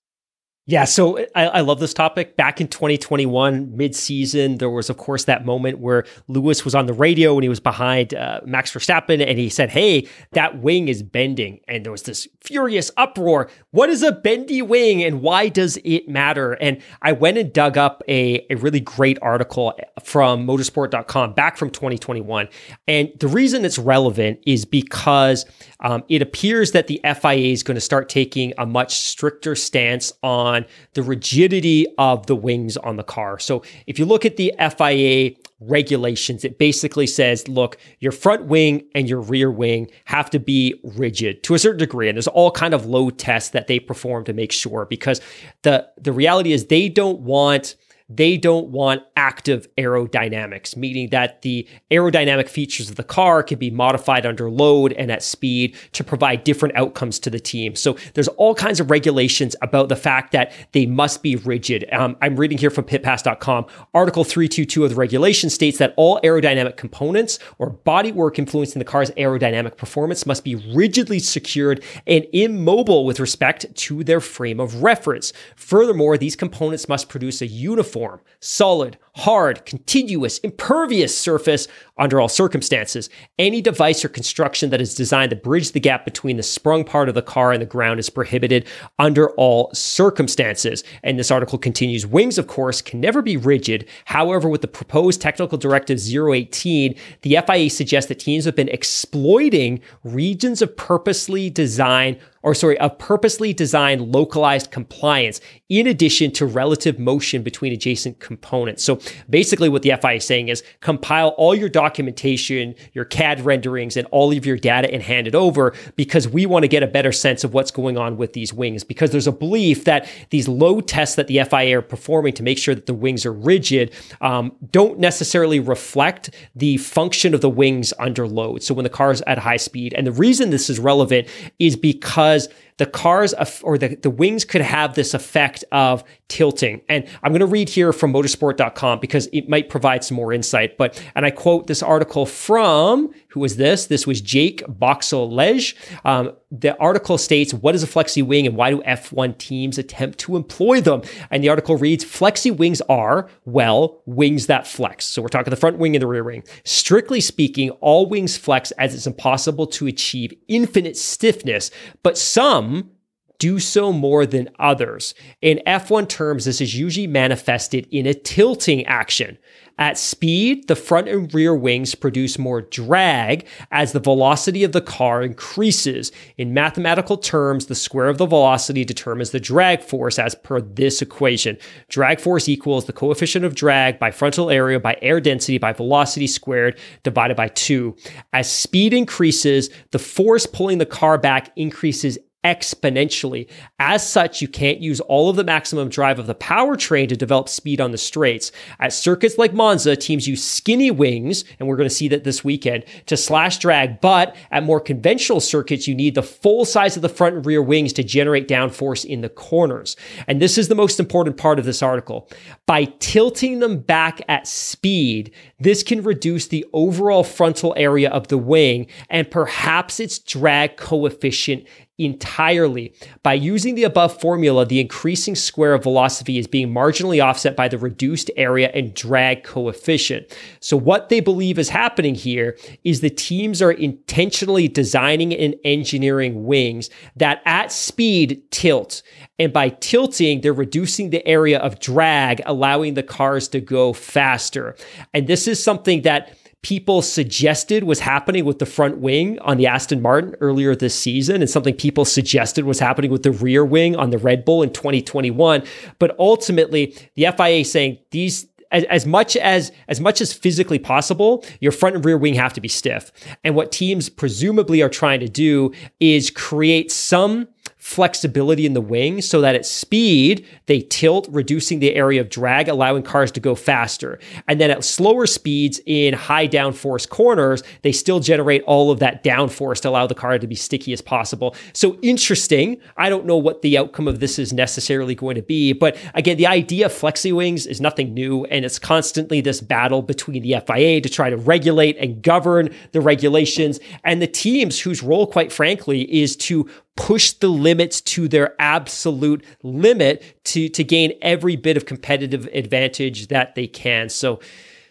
Yeah, so I, I, love this topic. Back in 2021, mid-season, there was, of course, that moment where Lewis was on the radio and he was behind uh, Max Verstappen, and he said, "Hey, that wing is bending," and there was this furious uproar. What is a bendy wing, and why does it matter? And I went and dug up a, a really great article from Motorsport.com back from 2021, and the reason it's relevant is because um, it appears that the FIA is going to start taking a much stricter stance on on the rigidity of the wings on the car. So if you look at the FIA regulations, it basically says, look, your front wing and your rear wing have to be rigid to a certain degree. And there's all kind of load tests that they perform to make sure because the the reality is they don't want they don't want active aerodynamics, meaning that the aerodynamic features of the car can be modified under load and at speed to provide different outcomes to the team. So there's all kinds of regulations about the fact that they must be rigid. Um, I'm reading here from pitpass.com. Article 322 of the regulation states that all aerodynamic components or bodywork influencing the car's aerodynamic performance must be rigidly secured and immobile with respect to their frame of reference. Furthermore, these components must produce a uniform uniform, solid, hard, continuous, impervious surface under all circumstances. Any device or construction that is designed to bridge the gap between the sprung part of the car and the ground is prohibited under all circumstances. And this article continues Wings, of course, can never be rigid. However, with the proposed Technical Directive 018, the FIA suggests that teams have been exploiting regions of purposely designed or sorry, of purposely designed localized compliance in addition to relative motion between adjacent components. So basically what the FIA is saying is compile all your documentation, your CAD renderings, and all of your data and hand it over because we want to get a better sense of what's going on with these wings because there's a belief that these load tests that the FIA are performing to make sure that the wings are rigid um, don't necessarily reflect the function of the wings under load. So when the car is at high speed, and the reason this is relevant is because the cars or the, the wings could have this effect of tilting. And I'm going to read here from motorsport.com because it might provide some more insight. But, and I quote this article from, who was this? This was Jake Boxall-Legge. Um, the article states, what is a flexi wing and why do F1 teams attempt to employ them? And the article reads, flexi wings are, well, wings that flex. So we're talking the front wing and the rear wing. Strictly speaking, all wings flex as it's impossible to achieve infinite stiffness, but some do so more than others. In F1 terms, this is usually manifested in a tilting action. At speed, the front and rear wings produce more drag as the velocity of the car increases. In mathematical terms, the square of the velocity determines the drag force as per this equation. Drag force equals the coefficient of drag by frontal area by air density by velocity squared divided by 2. As speed increases, the force pulling the car back increases exponentially. As such, you can't use all of the maximum drive of the powertrain to develop speed on the straights. At circuits like Monza, teams use skinny wings, and we're going to see that this weekend, to slash drag. But at more conventional circuits, you need the full size of the front and rear wings to generate downforce in the corners. And this is the most important part of this article. By tilting them back at speed, this can reduce the overall frontal area of the wing and perhaps its drag coefficient entirely. By using the above formula, the increasing square of velocity is being marginally offset by the reduced area and drag coefficient. So, what they believe is happening here is the teams are intentionally designing and engineering wings that at speed tilt. And by tilting, they're reducing the area of drag, allowing the cars to go faster. And this is something that people suggested was happening with the front wing on the Aston Martin earlier this season and something people suggested was happening with the rear wing on the Red Bull in 2021. But ultimately, the FIA saying these as, as, much as as much as physically possible, your front and rear wing have to be stiff. And what teams presumably are trying to do is create some flexibility in the wing so that at speed they tilt, reducing the area of drag, allowing cars to go faster. And then at slower speeds in high downforce corners, they still generate all of that downforce to allow the car to be sticky as possible. So interesting. I don't know what the outcome of this is necessarily going to be, but again, the idea of flexi wings is nothing new, and it's constantly this battle between the FIA to try to regulate and govern the regulations and the teams whose role, quite frankly, is to push the limits to their absolute limit to to gain every bit of competitive advantage that they can. So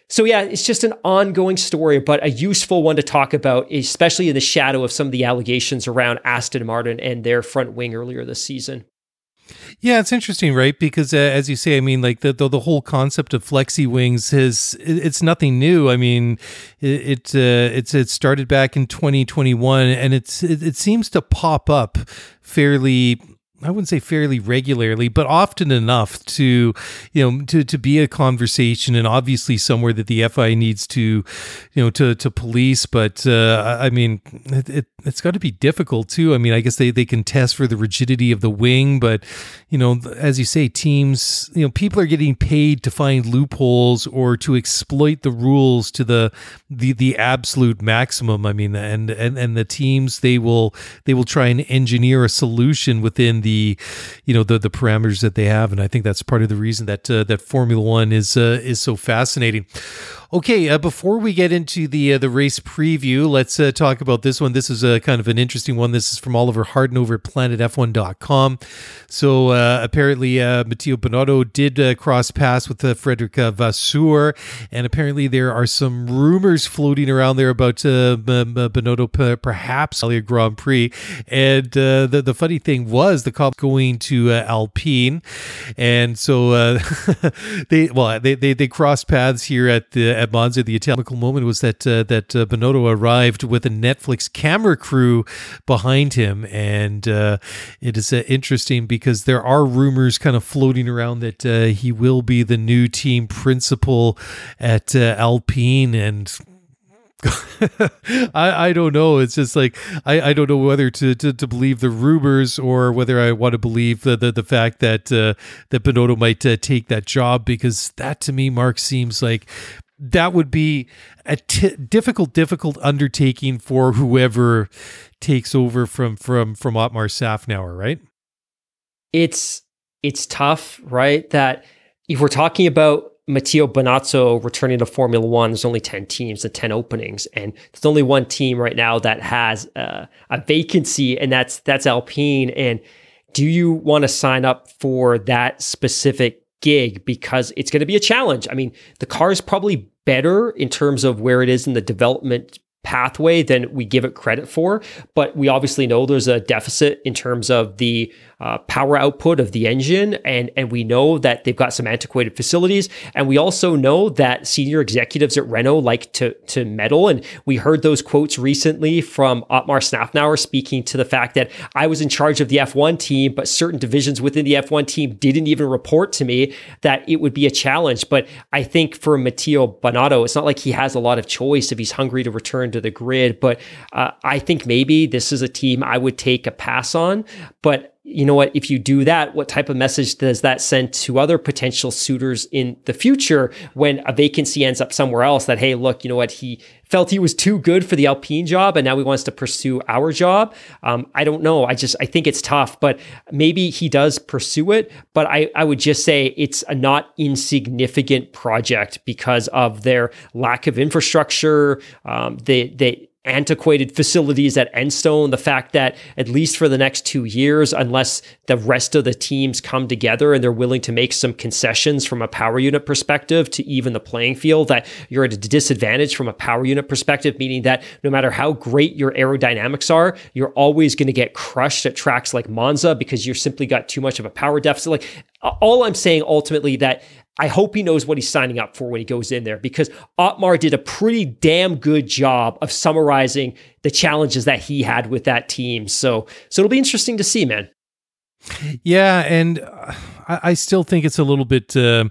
so yeah, it's just an ongoing story, but a useful one to talk about, especially in the shadow of some of the allegations around Aston Martin and their front wing earlier this season. Yeah, it's interesting, right? Because uh, as you say, I mean, like the, the, the whole concept of flexi wings is it, it's nothing new. I mean, it, it uh, it's it started back in 2021, and it's it, it seems to pop up fairly I wouldn't say fairly regularly, but often enough to, you know, to, to be a conversation and obviously somewhere that the FI needs to, you know, to, to police. But uh, I mean, it, it, has got to be difficult too. I mean, I guess they, they can test for the rigidity of the wing, but, you know, as you say, teams, you know, people are getting paid to find loopholes or to exploit the rules to the, the, the absolute maximum. I mean, and, and, and the teams, they will, they will try and engineer a solution within the you know the the parameters that they have, and I think that's part of the reason that uh, that Formula One is uh, is so fascinating. Okay, uh, before we get into the uh, the race preview, let's uh, talk about this one. This is a kind of an interesting one. This is from Oliver Harden over at planetf1.com. So uh, apparently, uh, Matteo Binotto did uh, cross paths with Frederic Vasseur, and apparently there are some rumors floating around there about uh, Binotto p- perhaps a Grand Prix. And the the funny thing was the cop going to Alpine, and so they well they, they they crossed paths here at the at Monza, the Italian moment was that uh, that uh, Binotto arrived with a Netflix camera crew behind him, and uh, it is uh, interesting because there are rumors kind of floating around that uh, he will be the new team principal at uh, Alpine, and I, I don't know. It's just like I, I don't know whether to, to, to believe the rumors or whether I want to believe the the, the fact that uh, that Binotto might uh, take that job because that to me, Mark, seems like that would be a t- difficult, difficult undertaking for whoever takes over from from from Otmar Szafnauer, right? It's it's tough, right? That if we're talking about Matteo Binotto returning to Formula One, there's only 10 teams and 10 openings. And there's only one team right now that has uh, a vacancy, and that's that's Alpine. And do you want to sign up for that specific gig because it's going to be a challenge. I mean, the car is probably better in terms of where it is in the development pathway than we give it credit for. But we obviously know there's a deficit in terms of the uh, power output of the engine, and and we know that they've got some antiquated facilities, and we also know that senior executives at Renault like to to meddle, and we heard those quotes recently from Otmar Szafnauer speaking to the fact that I was in charge of the F1 team, but certain divisions within the F1 team didn't even report to me that it would be a challenge. But I think for Matteo Binotto, it's not like he has a lot of choice if he's hungry to return to the grid, but uh, I think maybe this is a team I would take a pass on, but you know what, if you do that, what type of message does that send to other potential suitors in the future when a vacancy ends up somewhere else that, hey, look, you know what, he felt he was too good for the Alpine job and now he wants to pursue our job? Um, I don't know. I just, I think it's tough, but maybe he does pursue it. But I, I would just say it's a not insignificant project because of their lack of infrastructure. Um, they, they, antiquated facilities at Enstone, the fact that at least for the next two years, unless the rest of the teams come together and they're willing to make some concessions from a power unit perspective to even the playing field, that you're at a disadvantage from a power unit perspective, meaning that no matter how great your aerodynamics are, you're always going to get crushed at tracks like Monza because you've simply got too much of a power deficit. Like all I'm saying ultimately that I hope he knows what he's signing up for when he goes in there because Otmar did a pretty damn good job of summarizing the challenges that he had with that team. So, so it'll be interesting to see, man. Yeah, and I, I still think it's a little bit. Uh,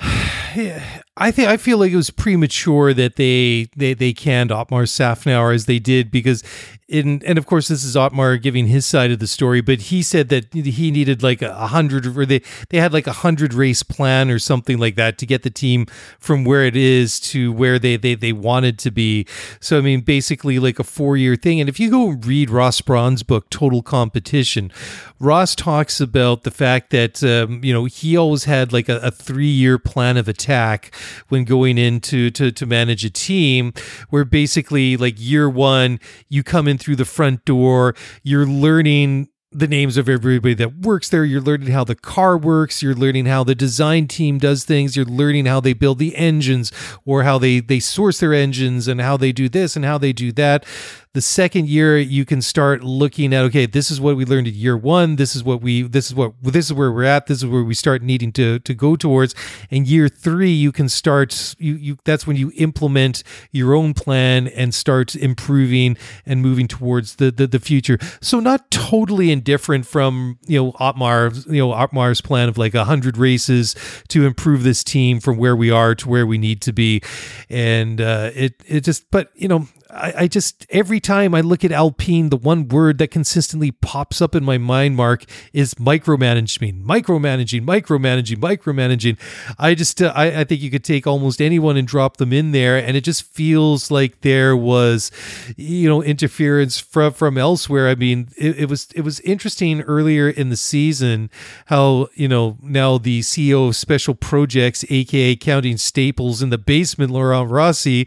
I think I feel like it was premature that they they they canned Otmar Szafnauer as they did because in and of course this is Otmar giving his side of the story, but he said that he needed like a hundred or they they had like a hundred race plan or something like that to get the team from where it is to where they they they wanted to be. So I mean basically like a four year thing. And if you go read Ross Brawn's book Total Competition, Ross talks about the fact that um, you know he always had like a, a three year plan of attack when going into to to manage a team, where basically like year one you come in through the front door, you're learning the names of everybody that works there. You're learning how the car works. You're learning how the design team does things. You're learning how they build the engines or how they they source their engines and how they do this and how they do that. The second year, you can start looking at okay, this is what we learned in year one. This is what we this is what this is where we're at. This is where we start needing to to go towards. And year three, you can start you you that's when you implement your own plan and start improving and moving towards the the, the future. So not totally indifferent from you know Otmar you know Otmar's plan of like a hundred races to improve this team from where we are to where we need to be, and uh, it it just but you know I, I, just every time I look at Alpine, the one word that consistently pops up in my mind, Mark, is micromanaging, micromanaging, micromanaging, micromanaging. I just uh, I, I think you could take almost anyone and drop them in there, and it just feels like there was, you know, interference from from elsewhere. I mean, it, it was it was interesting earlier in the season how you know now the CEO of Special Projects, aka Counting Staples in the basement, Laurent Rossi,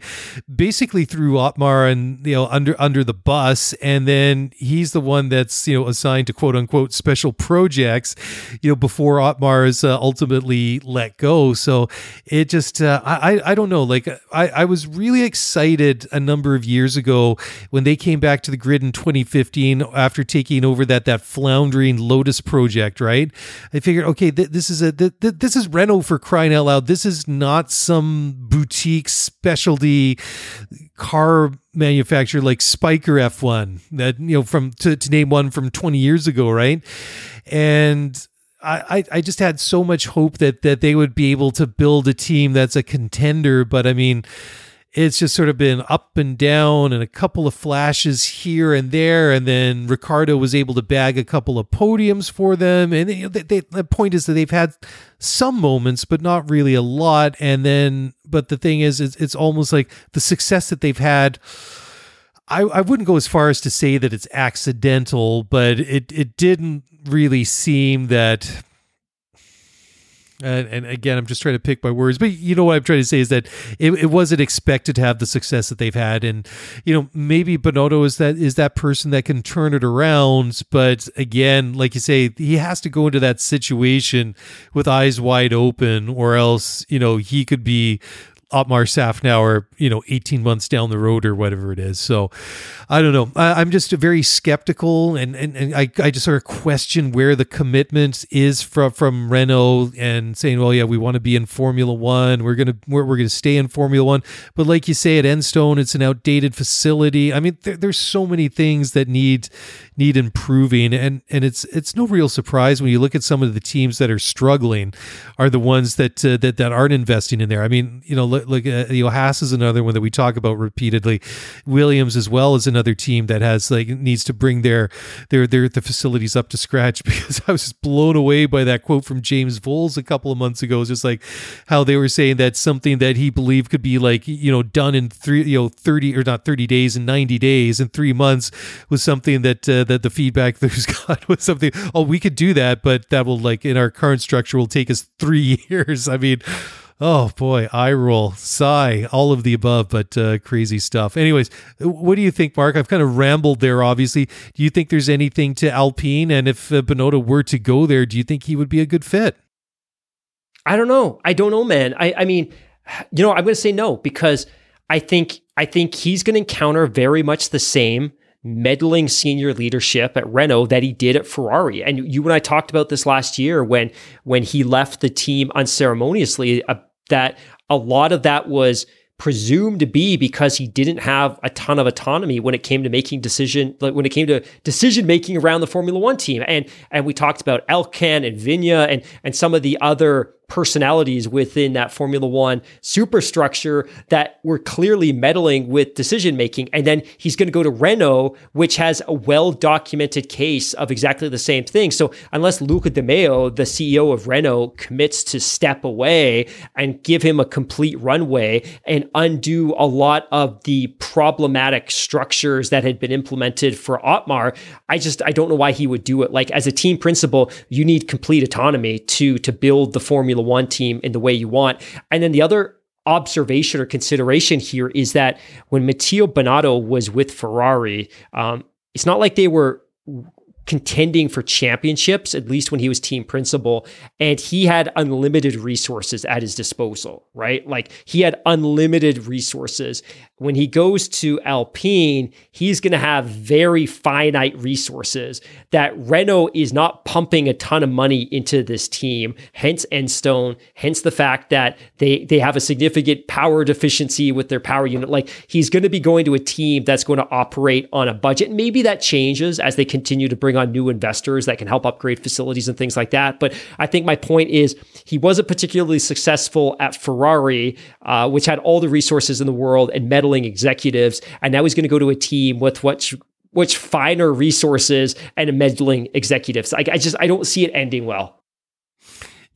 basically threw Otmar and you know under under the bus and then he's the one that's you know assigned to quote unquote special projects you know before Otmar is uh, ultimately let go. So it just uh, I I don't know. Like I I was really excited a number of years ago when they came back to the grid in 2015 after taking over that that floundering Lotus project right? I figured okay th- this is a th- th- this is Renault for crying out loud. This is not some boutique specialty car manufacturer like Spyker F1 that you know from to, to name one from 20 years ago, right? And I, I just had so much hope that that they would be able to build a team that's a contender, but I mean it's just sort of been up and down and a couple of flashes here and there. And then Ricciardo was able to bag a couple of podiums for them. And they, they, the point is that they've had some moments, but not really a lot. And then, but the thing is, it's, it's almost like the success that they've had. I, I wouldn't go as far as to say that it's accidental, but it, it didn't really seem that and, and, again, I'm just trying to pick my words, but you know what I'm trying to say is that it, it, wasn't expected to have the success that they've had, and you know maybe Binotto is that is that person that can turn it around, but again, like you say, he has to go into that situation with eyes wide open, or else you know he could be Otmar Szafnauer, you know, 18 months down the road or whatever it is. So I don't know. I, am just very skeptical and, and, and I, I just sort of question where the commitment is from, from Renault and saying, well, yeah, we want to be in Formula One. We're going to, we're, we're going to stay in Formula One. But like you say at Enstone, it's an outdated facility. I mean, there, there's so many things that need, need improving. And, and it's, it's no real surprise when you look at some of the teams that are struggling are the ones that, uh, that, that aren't investing in there. I mean, you know, like uh, you know, Haas is another one that we talk about repeatedly. Williams as well is another team that has like needs to bring their their their the facilities up to scratch because I was just blown away by that quote from James Vowles a couple of months ago. It's just like how they were saying that something that he believed could be like you know done in three you know thirty or not thirty days in ninety days in three months was something that uh, that the feedback there's got was something. Oh, we could do that, but that will like in our current structure will take us three years. I mean Oh boy, eye roll, sigh, all of the above, but uh, crazy stuff. Anyways, what do you think, Mark? I've kind of rambled there. Obviously, do you think there's anything to Alpine? And if uh, Binotto were to go there, do you think he would be a good fit? I don't know. I don't know, man. I, I mean, you know, I'm going to say no because I think I think he's going to encounter very much the same meddling senior leadership at Renault that he did at Ferrari. And you and I talked about this last year when when he left the team unceremoniously. Uh, that a lot of that was presumed to be because he didn't have a ton of autonomy when it came to making decision like when it came to decision making around the Formula 1 team. And and we talked about Elkann and Vigna and and some of the other personalities within that Formula One superstructure that were clearly meddling with decision making. And then he's going to go to Renault, which has a well documented case of exactly the same thing. So unless Luca De Meo, the CEO of Renault, commits to step away and give him a complete runway and undo a lot of the problematic structures that had been implemented for Otmar, I just I don't know why he would do it. Like as a team principal, you need complete autonomy to to build the Formula One team in the way you want. And then the other observation or consideration here is that when Matteo Binotto was with Ferrari, um, it's not like they were contending for championships, at least when he was team principal, and he had unlimited resources at his disposal, right? Like he had unlimited resources when he goes to Alpine, he's going to have very finite resources that Renault is not pumping a ton of money into this team, hence Enstone, hence the fact that they they have a significant power deficiency with their power unit. Like he's going to be going to a team that's going to operate on a budget. Maybe that changes as they continue to bring on new investors that can help upgrade facilities and things like that. But I think my point is he wasn't particularly successful at Ferrari, uh, which had all the resources in the world and meddling executives, and now he's going to go to a team with which which finer resources and meddling executives. I, I just I don't see it ending well.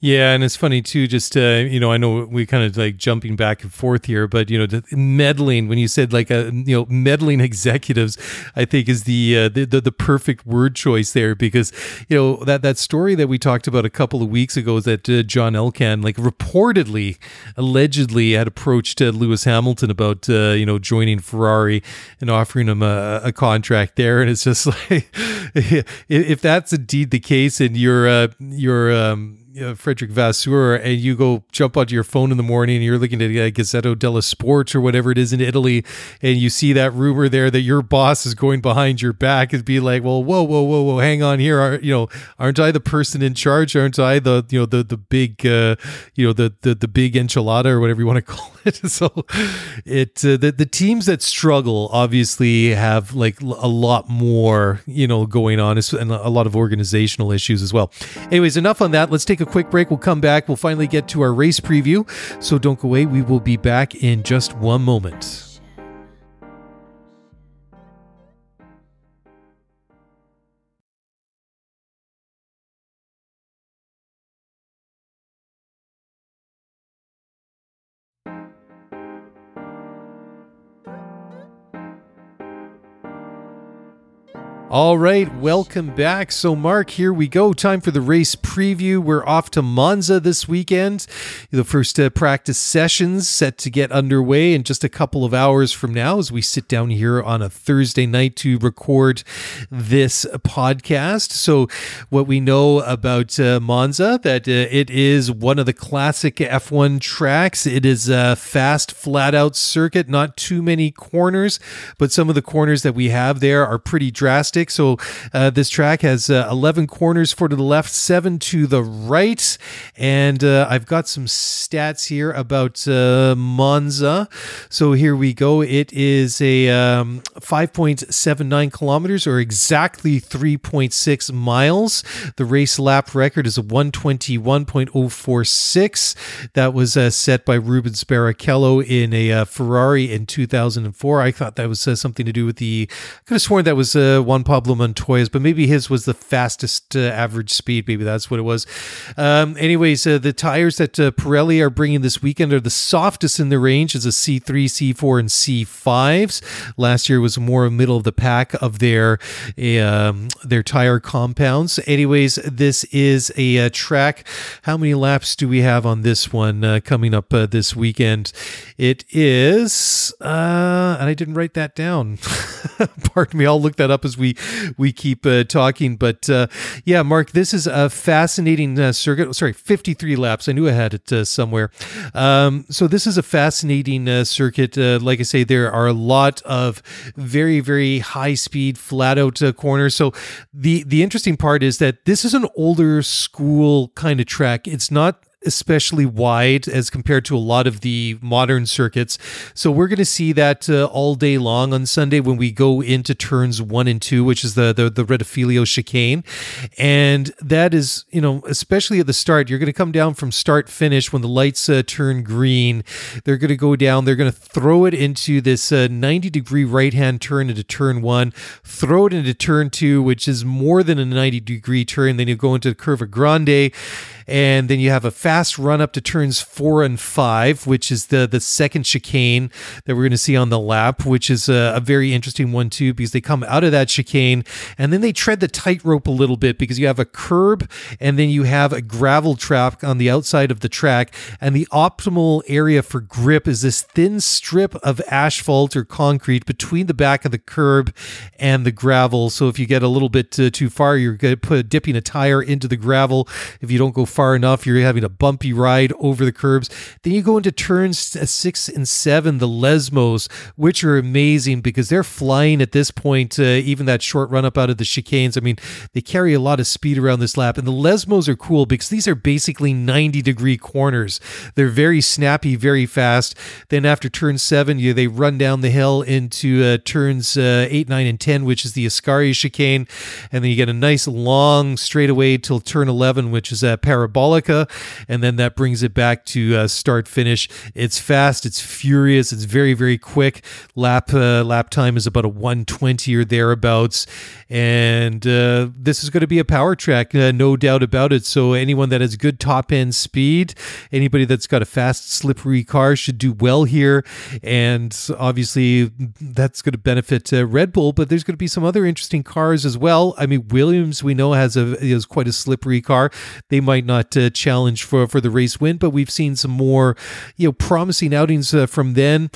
Yeah, and it's funny too. Just uh, you know, I know we kind of like jumping back and forth here, but you know, meddling. When you said like a uh, you know meddling executives, I think is the, uh, the, the the perfect word choice there because you know that that story that we talked about a couple of weeks ago is that uh, John Elkann like reportedly, allegedly had approached uh, Lewis Hamilton about uh, you know joining Ferrari and offering him a, a contract there, and it's just like if that's indeed the case, and you're you're um, uh, Frederick Vasseur and you go jump onto your phone in the morning and you're looking at uh, Gazzetta dello Sport or whatever it is in Italy, and you see that rumor there that your boss is going behind your back, and be like, well, whoa, whoa, whoa, whoa, hang on here, Are, you know, aren't I the person in charge? Aren't I the you know the the big uh, you know the the the big enchilada or whatever you want to call it? so it uh, the the teams that struggle obviously have like a lot more you know going on and a lot of organizational issues as well. Anyways, enough on that. Let's take a a quick break. We'll come back. We'll finally get to our race preview. So don't go away. We will be back in just one moment. All right, welcome back. So, Mark, here we go. Time for the race preview. We're off to Monza this weekend. The first uh, practice sessions set to get underway in just a couple of hours from now as we sit down here on a Thursday night to record this podcast. So, what we know about uh, Monza that uh, it is one of the classic F1 tracks. It is a fast, flat out circuit, not too many corners, but some of the corners that we have there are pretty drastic. So uh, this track has uh, 11 corners, four to the left, seven to the right. And uh, I've got some stats here about uh, Monza. So here we go. It is a um, 5.79 kilometers or exactly 3.6 miles. The race lap record is a 121.046. That was uh, set by Rubens Barrichello in a uh, Ferrari in 2004. I thought that was something to do with the. I could have sworn that was Juan Pablo Montoya's, but maybe his was the fastest uh, average speed. Maybe that's what it was. Um, anyways, uh, the tires that uh, Pirelli are bringing this weekend are the softest in the range as a C3, C4, and C5s. Last year was more middle of the pack of their um, their tire compounds. Anyways, this is a, a, uh, track. How many laps do we have on this one uh, coming up uh, this weekend? It is, and I didn't write that down. Pardon me. I'll look that up as we we keep uh, talking. But uh, yeah, Mark, this is a fascinating uh, circuit. Sorry, 53 laps. I knew I had it uh, somewhere. Um, so this is a fascinating uh, circuit. Uh, like I say, there are a lot of very very high speed flat out corners. So the the interesting part is that this is an older school kind of track. It's not especially wide as compared to a lot of the modern circuits. So we're going to see that uh, all day long on Sunday when we go into turns one and two, which is the the, the Rettifilo chicane, and that is you know especially at the start, you're going to come down from start finish when the lights uh, turn green. They're going to go down. They're going to throw it into this uh, 90 degree right hand turn into turn one, throw it into turn two, which is more than a 90 degree turn. Then you go into the Curva Grande and then you have a fast run up to turns four and five, which is the the second chicane that we're going to see on the lap, which is a, a, very interesting one too because they come out of that chicane and then they tread the tightrope a little bit because you have a curb and then you have a gravel track on the outside of the track, and the optimal area for grip is this thin strip of asphalt or concrete between the back of the curb and the gravel. So if you get a little bit uh, too far, you're going to put dipping a tire into the gravel. If you don't go far enough, you're having a bumpy ride over the curbs. Then you go into turns six and seven, the Lesmos, which are amazing because they're flying at this point, uh, even that short run up out of the chicanes. I mean, they carry a lot of speed around this lap. And the Lesmos are cool because these are basically 90 degree corners. They're very snappy, very fast. Then after turn seven, you, they run down the hill into uh, turns uh, eight, nine, and 10, which is the Ascari chicane. And then you get a nice long straightaway till turn 11, which is a para parabolica, and then that brings it back to uh, start finish. It's fast, it's furious, it's very very quick. Lap uh, lap time is about a 120 or thereabouts, and uh, this is going to be a power track, uh, no doubt about it. So anyone that has good top end speed, anybody that's got a fast slippery car should do well here, and obviously that's going to benefit uh, Red Bull. But there's going to be some other interesting cars as well. I mean, Williams we know has a is quite a slippery car. They might not not uh, challenge for for the race win, but we've seen some more you know promising outings uh, from then.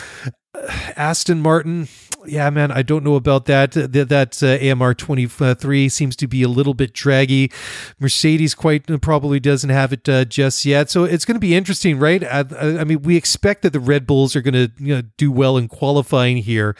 Aston Martin, yeah, man, I don't know about that. That, that uh, AMR 23 seems to be a little bit draggy. Mercedes quite uh, probably doesn't have it uh, just yet. So it's going to be interesting, right? I, I, mean, we expect that the Red Bulls are going to you know, do well in qualifying here.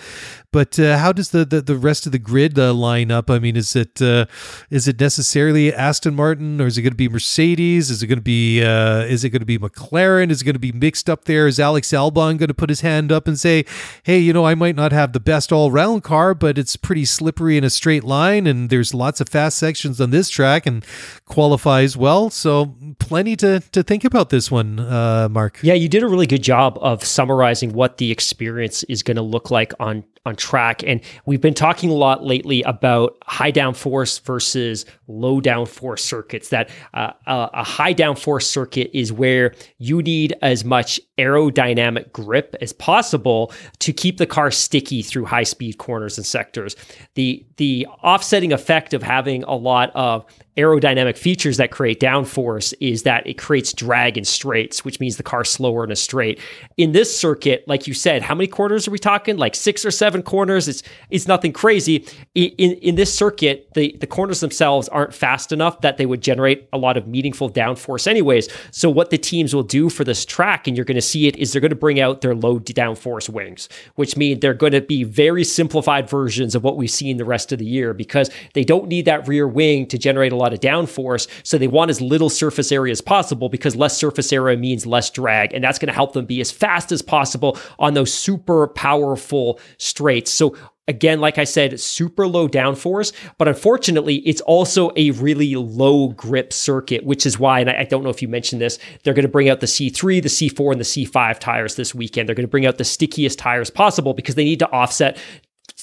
But uh, how does the, the, the rest of the grid uh, line up? I mean, is it uh, is it necessarily Aston Martin or is it going to be Mercedes? Is it going to be is it going to be McLaren? Is it going to be mixed up there? Is Alex Albon going to put his hand up and say, "Hey, you know, I might not have the best best all round car, but it's pretty slippery in a straight line, and there's lots of fast sections on this track and qualifies well. So, plenty to, to think about this one, uh, Mark. Yeah, you did a really good job of summarizing what the experience is going to look like on on track. And we've been talking a lot lately about high downforce versus low downforce circuits. That uh, a high downforce circuit is where you need as much aerodynamic grip as possible to keep the car sticky through high speed corners and sectors. The the offsetting effect of having a lot of aerodynamic features that create downforce is that it creates drag in straights, which means the car's slower in a straight. In this circuit, like you said, how many corners are we talking? Like six or seven corners. It's it's nothing crazy. In in this circuit, the the corners themselves aren't fast enough that they would generate a lot of meaningful downforce, anyways. So what the teams will do for this track, and you're going to see it, is they're going to bring out their low downforce wings, which mean they're going to be very simplified versions of what we see in the rest of the year because they don't need that rear wing to generate a lot of downforce. So they want as little surface area as possible because less surface area means less drag. And that's going to help them be as fast as possible on those super powerful straights. So Again, like I said, super low downforce, but unfortunately, it's also a really low grip circuit, which is why, and I, don't know if you mentioned this, they're going to bring out the C3, the C4, and the C5 tires this weekend. They're going to bring out the stickiest tires possible because they need to offset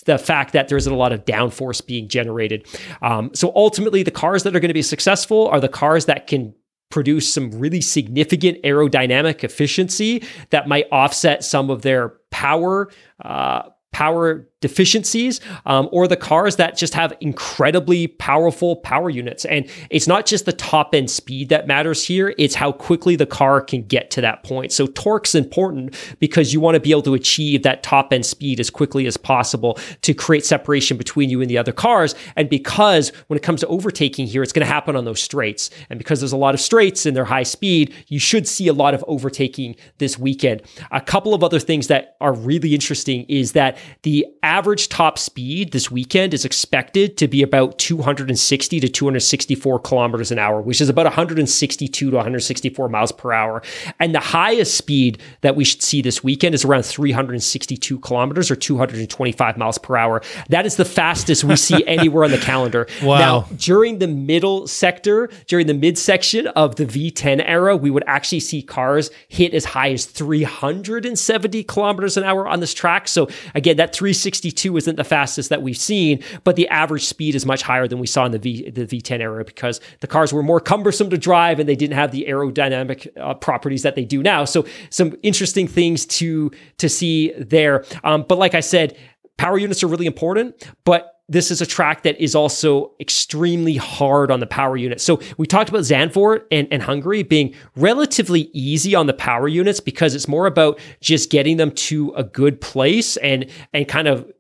the fact that there isn't a lot of downforce being generated. Um, so ultimately, the cars that are going to be successful are the cars that can produce some really significant aerodynamic efficiency that might offset some of their power uh, power deficiencies um, or the cars that just have incredibly powerful power units. And it's not just the top end speed that matters here, it's how quickly the car can get to that point. So torque's important because you want to be able to achieve that top end speed as quickly as possible to create separation between you and the other cars. And because when it comes to overtaking here, it's going to happen on those straights. And because there's a lot of straights and they're high speed, you should see a lot of overtaking this weekend. A couple of other things that are really interesting is that the average top speed this weekend is expected to be about 260 to 264 kilometers an hour, which is about 162 to 164 miles per hour. And the highest speed that we should see this weekend is around 362 kilometers or 225 miles per hour. That is the fastest we see anywhere on the calendar. Wow. Now, during the middle sector, during the midsection of the V10 era, we would actually see cars hit as high as 370 kilometers an hour on this track. So again, that 362 isn't the fastest that we've seen, but the average speed is much higher than we saw in the V the V10 era because the cars were more cumbersome to drive and they didn't have the aerodynamic uh, properties that they do now. So some interesting things to to see there. Um, but like I said, power units are really important, but this is a track that is also extremely hard on the power unit. So we talked about Zandvoort and, and Hungary being relatively easy on the power units because it's more about just getting them to a good place and and kind of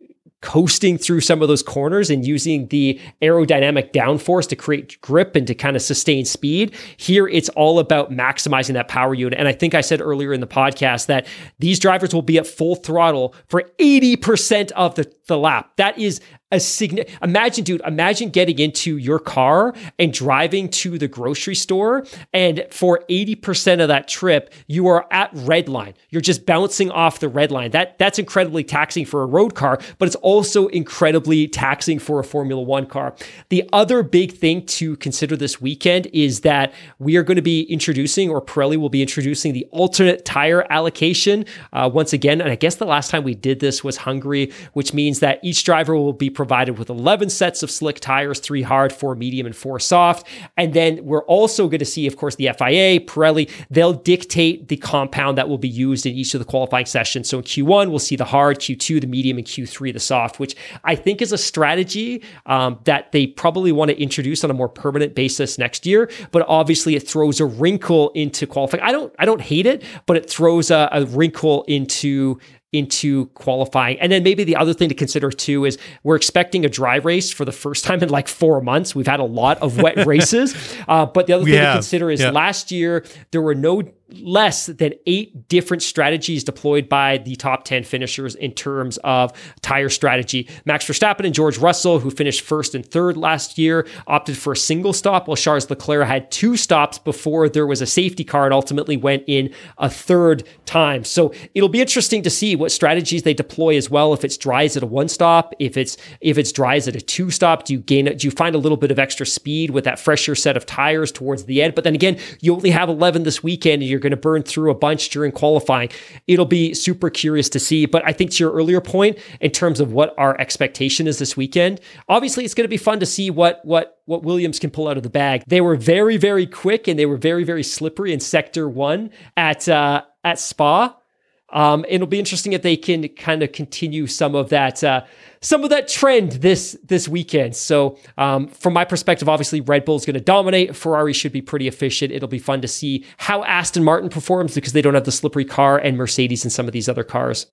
coasting through some of those corners and using the aerodynamic downforce to create grip and to kind of sustain speed. Here, it's all about maximizing that power unit. And I think I said earlier in the podcast that these drivers will be at full throttle for 80% of the, the lap. That is a significant. Imagine, dude, imagine getting into your car and driving to the grocery store. And for 80% of that trip, you are at red line. You're just bouncing off the red line. That That's incredibly taxing for a road car, but it's also incredibly taxing for a Formula One car. The other big thing to consider this weekend is that we are going to be introducing, or Pirelli will be introducing, the alternate tire allocation uh, once again. And I guess the last time we did this was Hungary, which means that each driver will be provided with 11 sets of slick tires, three hard, four medium, and four soft. And then we're also going to see, of course, the FIA, Pirelli, they'll dictate the compound that will be used in each of the qualifying sessions. So in Q1, we'll see the hard, Q2, the medium, and Q3, the soft, which I think is a strategy um, that they probably want to introduce on a more permanent basis next year. But obviously, it throws a wrinkle into qualifying. I don't, I don't hate it, but it throws a, a wrinkle into into qualifying. And then maybe the other thing to consider too is we're expecting a dry race for the first time in like four months. We've had a lot of wet races. Uh, but the other thing to consider is yeah. last year there were no less than eight different strategies deployed by the top 10 finishers in terms of tire strategy. Max Verstappen and George Russell, who finished first and third last year, opted for a single stop, while Charles Leclerc had two stops before there was a safety car and ultimately went in a third time. So it'll be interesting to see what strategies they deploy as well. If it's dries at a one stop, if it's if it's dries at a two stop, do you gain do you find a little bit of extra speed with that fresher set of tires towards the end? But then again, you only have 11 this weekend you're going to burn through a bunch during qualifying. It'll be super curious to see. But I think to your earlier point, in terms of what our expectation is this weekend, obviously it's going to be fun to see what what what Williams can pull out of the bag. They were very very quick and they were very very slippery in Sector One at uh, at Spa. Um, it'll be interesting if they can kind of continue some of that uh, some of that trend this this weekend. So um, from my perspective, obviously Red Bull is going to dominate. Ferrari should be pretty efficient. It'll be fun to see how Aston Martin performs because they don't have the slippery car and Mercedes and some of these other cars.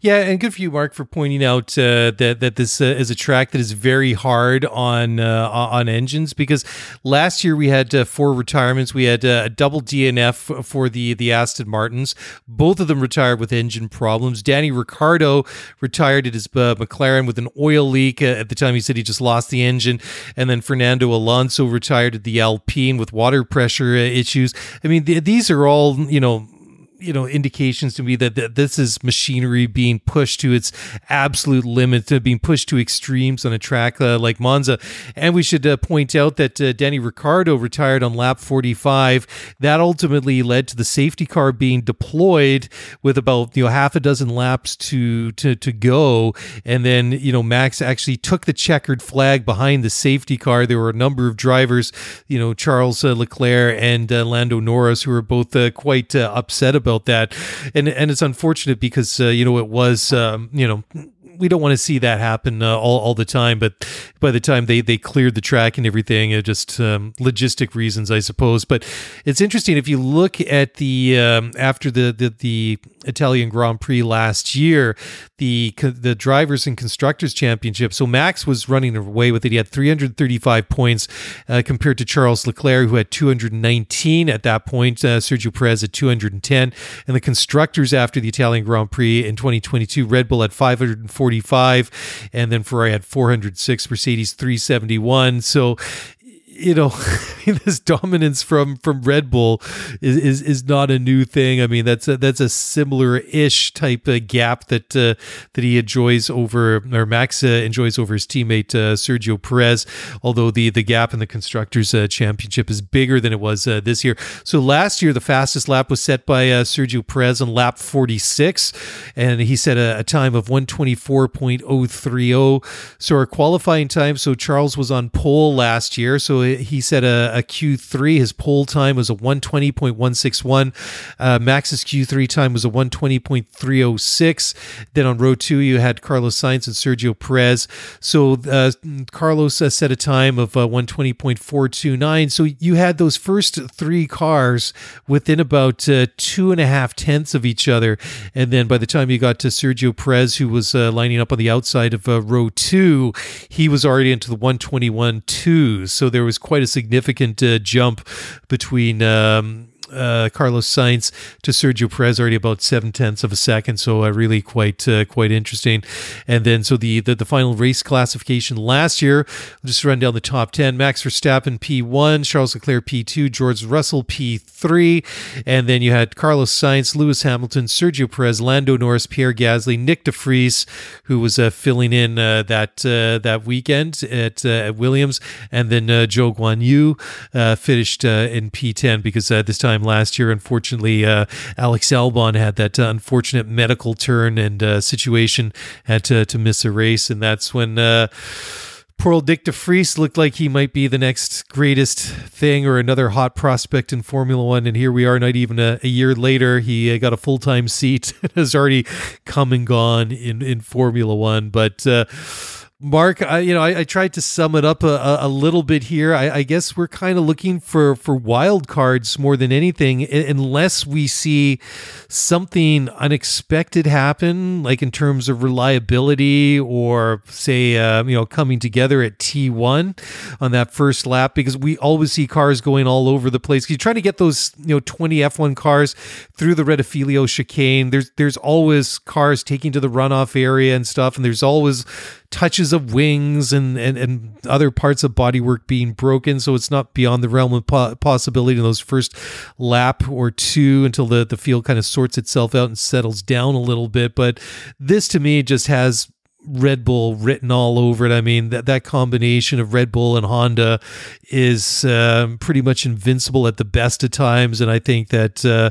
Yeah, and good for you, Mark, for pointing out uh, that that this uh, is a track that is very hard on uh, on engines because last year we had uh, four retirements. We had uh, a double DNF for the the Aston Martins. Both of them retired with engine problems. Danny Ricciardo retired at his uh, McLaren with an oil leak. at the time, he said he just lost the engine, and then Fernando Alonso retired at the Alpine with water pressure issues. I mean, th- these are all you know you know indications to me that, that this is machinery being pushed to its absolute limit, to being pushed to extremes on a track uh, like Monza. And we should uh, point out that uh, Danny Ricciardo retired on lap 45. That ultimately led to the safety car being deployed with about you know half a dozen laps to to to go, and then you know Max actually took the checkered flag behind the safety car. There were a number of drivers, you know Charles uh, Leclerc and uh, Lando Norris, who were both uh, quite upset about about that, and and it's unfortunate because uh, you know it was um, you know we don't want to see that happen uh, all, all the time. But by the time they, they cleared the track and everything, just um, logistic reasons, I suppose. But it's interesting if you look at the um, after the, the the Italian Grand Prix last year, the the drivers and constructors championship. So Max was running away with it. He had 335 points uh, compared to Charles Leclerc, who had 219 at that point. Uh, Sergio Perez at 210, and the constructors after the Italian Grand Prix in 2022, Red Bull at 540. 45, and then Ferrari had 406, Mercedes 371. So you know, this dominance from from Red Bull is, is is not a new thing. I mean, that's a, that's a similar ish type of gap that uh, that he enjoys over or Max uh, enjoys over his teammate uh, Sergio Perez. Although the the gap in the constructors uh, championship is bigger than it was uh, this year. So last year, the fastest lap was set by uh, Sergio Perez on lap 46, and he set a, a time of 124.030. So our qualifying time. So Charles was on pole last year. So he said a a Q3. His pole time was a 120.161. Uh, Max's Q3 time was a 120.306. Then on row two, you had Carlos Sainz and Sergio Perez. So uh, Carlos uh, set a time of uh, 120.429. So you had those first three cars within about uh, two and a half tenths of each other. And then by the time you got to Sergio Perez, who was uh, lining up on the outside of uh, row two, he was already into the 121 twos. So there was quite a significant uh, jump between um, uh, Carlos Sainz to Sergio Perez, already about seven tenths of a second. So uh, really quite uh, quite interesting. And then so the, the the final race classification last year. Just run down the top ten: Max Verstappen P one, Charles Leclerc P two, George Russell P three, and then you had Carlos Sainz, Lewis Hamilton, Sergio Perez, Lando Norris, Pierre Gasly, Nyck De Vries, who was uh, filling in uh, that uh, that weekend at, at Williams, and then Zhou Guanyu finished in P ten because this time time last year. Unfortunately, uh, Alex Albon had that unfortunate medical turn and uh, situation, had to, to miss a race. And that's when uh, poor old Nyck De Vries looked like he might be the next greatest thing or another hot prospect in Formula One. And here we are, not even a, a year later. He uh, got a full time seat and has already come and gone in, in Formula One. But, uh, Mark, I, you know, I, I, tried to sum it up a, a little bit here. I, I guess we're kind of looking for for wild cards more than anything, unless we see something unexpected happen, like in terms of reliability or say, uh, you know, coming together at T one on that first lap. Because we always see cars going all over the place. You're trying to get those, you know, 20 F one cars through the Rettifilo chicane. There's there's always cars taking to the runoff area and stuff, and there's always touches of wings and, and, and other parts of bodywork being broken. So it's not beyond the realm of po- possibility in those first lap or two until the, the field kind of sorts itself out and settles down a little bit. But this to me just has Red Bull written all over it. I mean, that, that combination of Red Bull and Honda is um, pretty much invincible at the best of times. And I think that uh,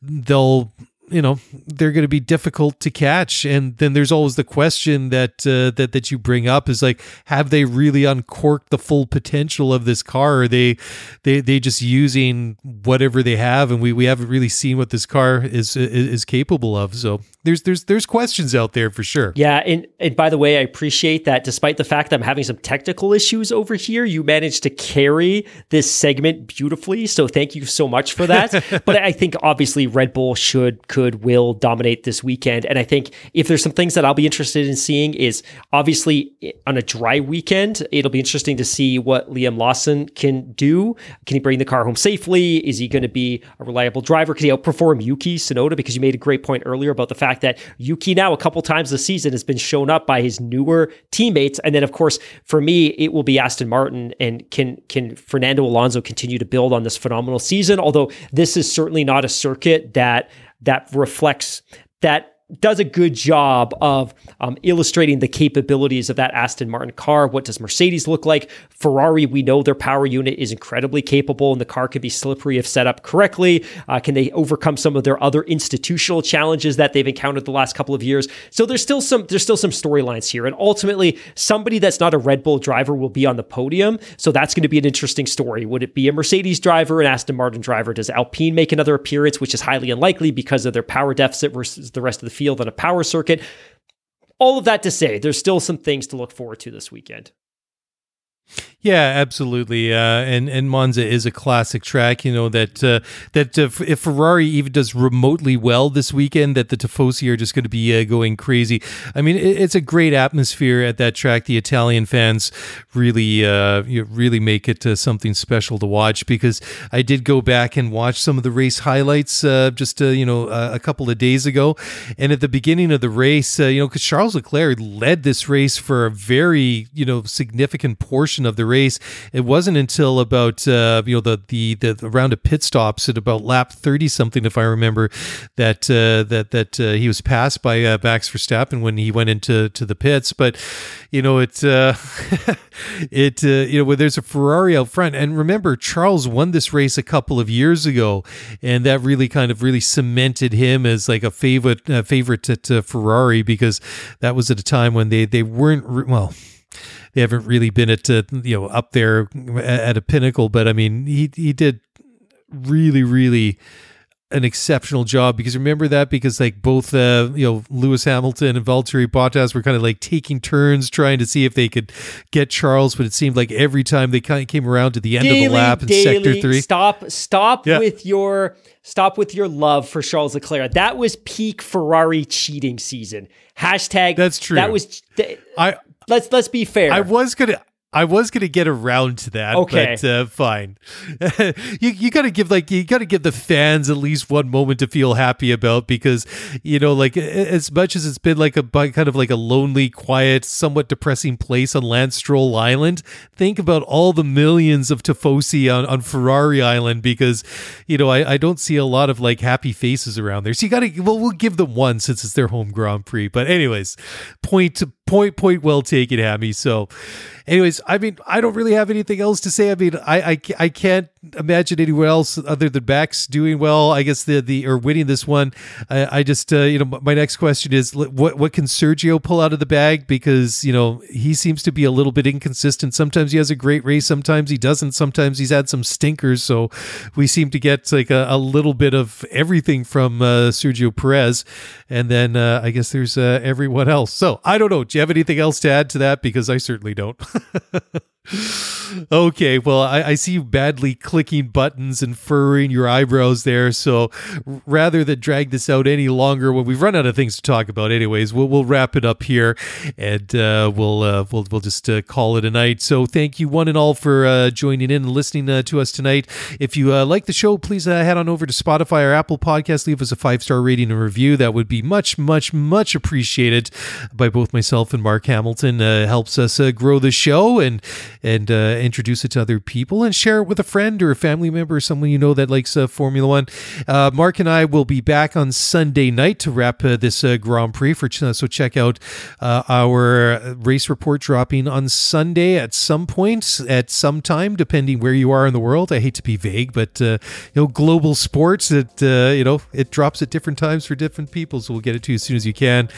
they'll you know they're going to be difficult to catch. And then there's always the question that uh, that that you bring up is like have they really uncorked the full potential of this car? Are they they they just using whatever they have? And we we haven't really seen what this car is is, is capable of. So there's there's there's questions out there for sure. Yeah and and by the way i appreciate that despite the fact that i'm having some technical issues over here you managed to carry this segment beautifully. So thank you so much for that. But i think obviously red bull should could will dominate this weekend. And I think if there's some things that I'll be interested in seeing is obviously on a dry weekend, it'll be interesting to see what Liam Lawson can do. Can he bring the car home safely? Is he going to be a reliable driver? Can he outperform Yuki Tsunoda? Because you made a great point earlier about the fact that Yuki now a couple times this season has been shown up by his newer teammates. And then of course, for me, it will be Aston Martin and can can Fernando Alonso continue to build on this phenomenal season? Although this is certainly not a circuit that that reflects that does a good job of um, illustrating the capabilities of that Aston Martin car. What does Mercedes look like? Ferrari, we know their power unit is incredibly capable and the car can be slippery if set up correctly. Uh, can they overcome some of their other institutional challenges that they've encountered the last couple of years? So there's still some there's still some storylines here. And ultimately, somebody that's not a Red Bull driver will be on the podium. So that's going to be an interesting story. Would it be a Mercedes driver, an Aston Martin driver? Does Alpine make another appearance, which is highly unlikely because of their power deficit versus the rest of the field on a power circuit. all of that to say, there's still some things to look forward to this weekend. Yeah, absolutely. Uh, and and Monza is a classic track. You know that uh, that uh, if Ferrari even does remotely well this weekend, that the Tifosi are just going to be uh, going crazy. I mean, it, it's a great atmosphere at that track. The Italian fans really uh, really make it uh, something special to watch. Because I did go back and watch some of the race highlights just you know a couple of days ago, and at the beginning of the race, you know, because Charles Leclerc led this race for a very you know significant portion of the race. It wasn't until about uh, you know the, the the round of pit stops at about lap thirty something, if I remember, that uh, that that uh, he was passed by uh, Max Verstappen when he went into to the pits. But you know it uh, it uh, you know when there's a Ferrari out front, and remember Charles won this race a couple of years ago, and that really kind of really cemented him as like a favorite favorite at Ferrari because that was at a time when they they weren't re- well they haven't really been at uh, you know up there at a pinnacle. But I mean, he he did really really an exceptional job because remember that? Because like both uh you know Lewis Hamilton and Valtteri Bottas were kind of like taking turns trying to see if they could get Charles but it seemed like every time they kind of came around to the end daily, of the lap in daily, sector 3 stop stop yeah. with your stop with your love for Charles Leclerc. That was peak Ferrari cheating season. Hashtag that's true. that was th- I let's let's be fair. I was gonna I was gonna get around to that. Okay, but uh, fine. you you gotta give like you gotta give the fans at least one moment to feel happy about because you know like as much as it's been like a kind of like a lonely, quiet, somewhat depressing place on Lance Stroll Island. Think about all the millions of tifosi on, on Ferrari Island because you know I, I don't see a lot of like happy faces around there. So you gotta well we'll give them one since it's their home Grand Prix. But anyways, point point point well taken, Hammy. So anyways, I mean, I don't really have anything else to say. I mean, I I, I can't imagine anyone else other than Max doing well. I guess the the or winning this one. I, I just uh, you know my next question is what what can Sergio pull out of the bag because you know he seems to be a little bit inconsistent. Sometimes he has a great race, sometimes he doesn't. Sometimes he's had some stinkers. So we seem to get like a, a little bit of everything from uh, Sergio Perez, and then uh, I guess there's uh, everyone else. So I don't know. Do you have anything else to add to that? Because I certainly don't. okay, well, I, I, see you badly clicking buttons and furrowing your eyebrows there. So rather than drag this out any longer, when we've run out of things to talk about, anyways, we'll, we'll wrap it up here and uh, we'll, uh, we'll we'll just uh, call it a night. So thank you one and all for uh, joining in and listening uh, to us tonight. If you uh, like the show, please head on over to Spotify or Apple Podcast. Leave us a five star rating and review. That would be much, much, much appreciated by both myself and Mark Hamilton. Helps us grow the show and and uh, introduce it to other people and share it with a friend or a family member or someone you know that likes uh, Formula One. Uh, Mark and I will be back on Sunday night to wrap uh, this uh, Grand Prix. For so check out uh, our race report dropping on Sunday at some point at some time, depending where you are in the world. I hate to be vague, but you know, global sports. It you know it drops at different times for different people, so we'll get it to you as soon as you can.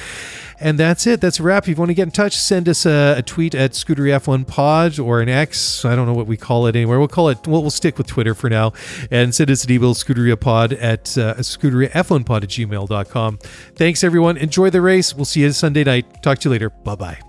And that's it. That's a wrap. If you want to get in touch, send us a, a tweet at Scuderia F1 Pod or an X. I don't know what we call it anywhere. We'll call it, well, we'll stick with Twitter for now. And send us an email, Pod at uh, F1pod at gmail.com. Thanks, everyone. Enjoy the race. We'll see you Sunday night. Talk to you later. Bye bye.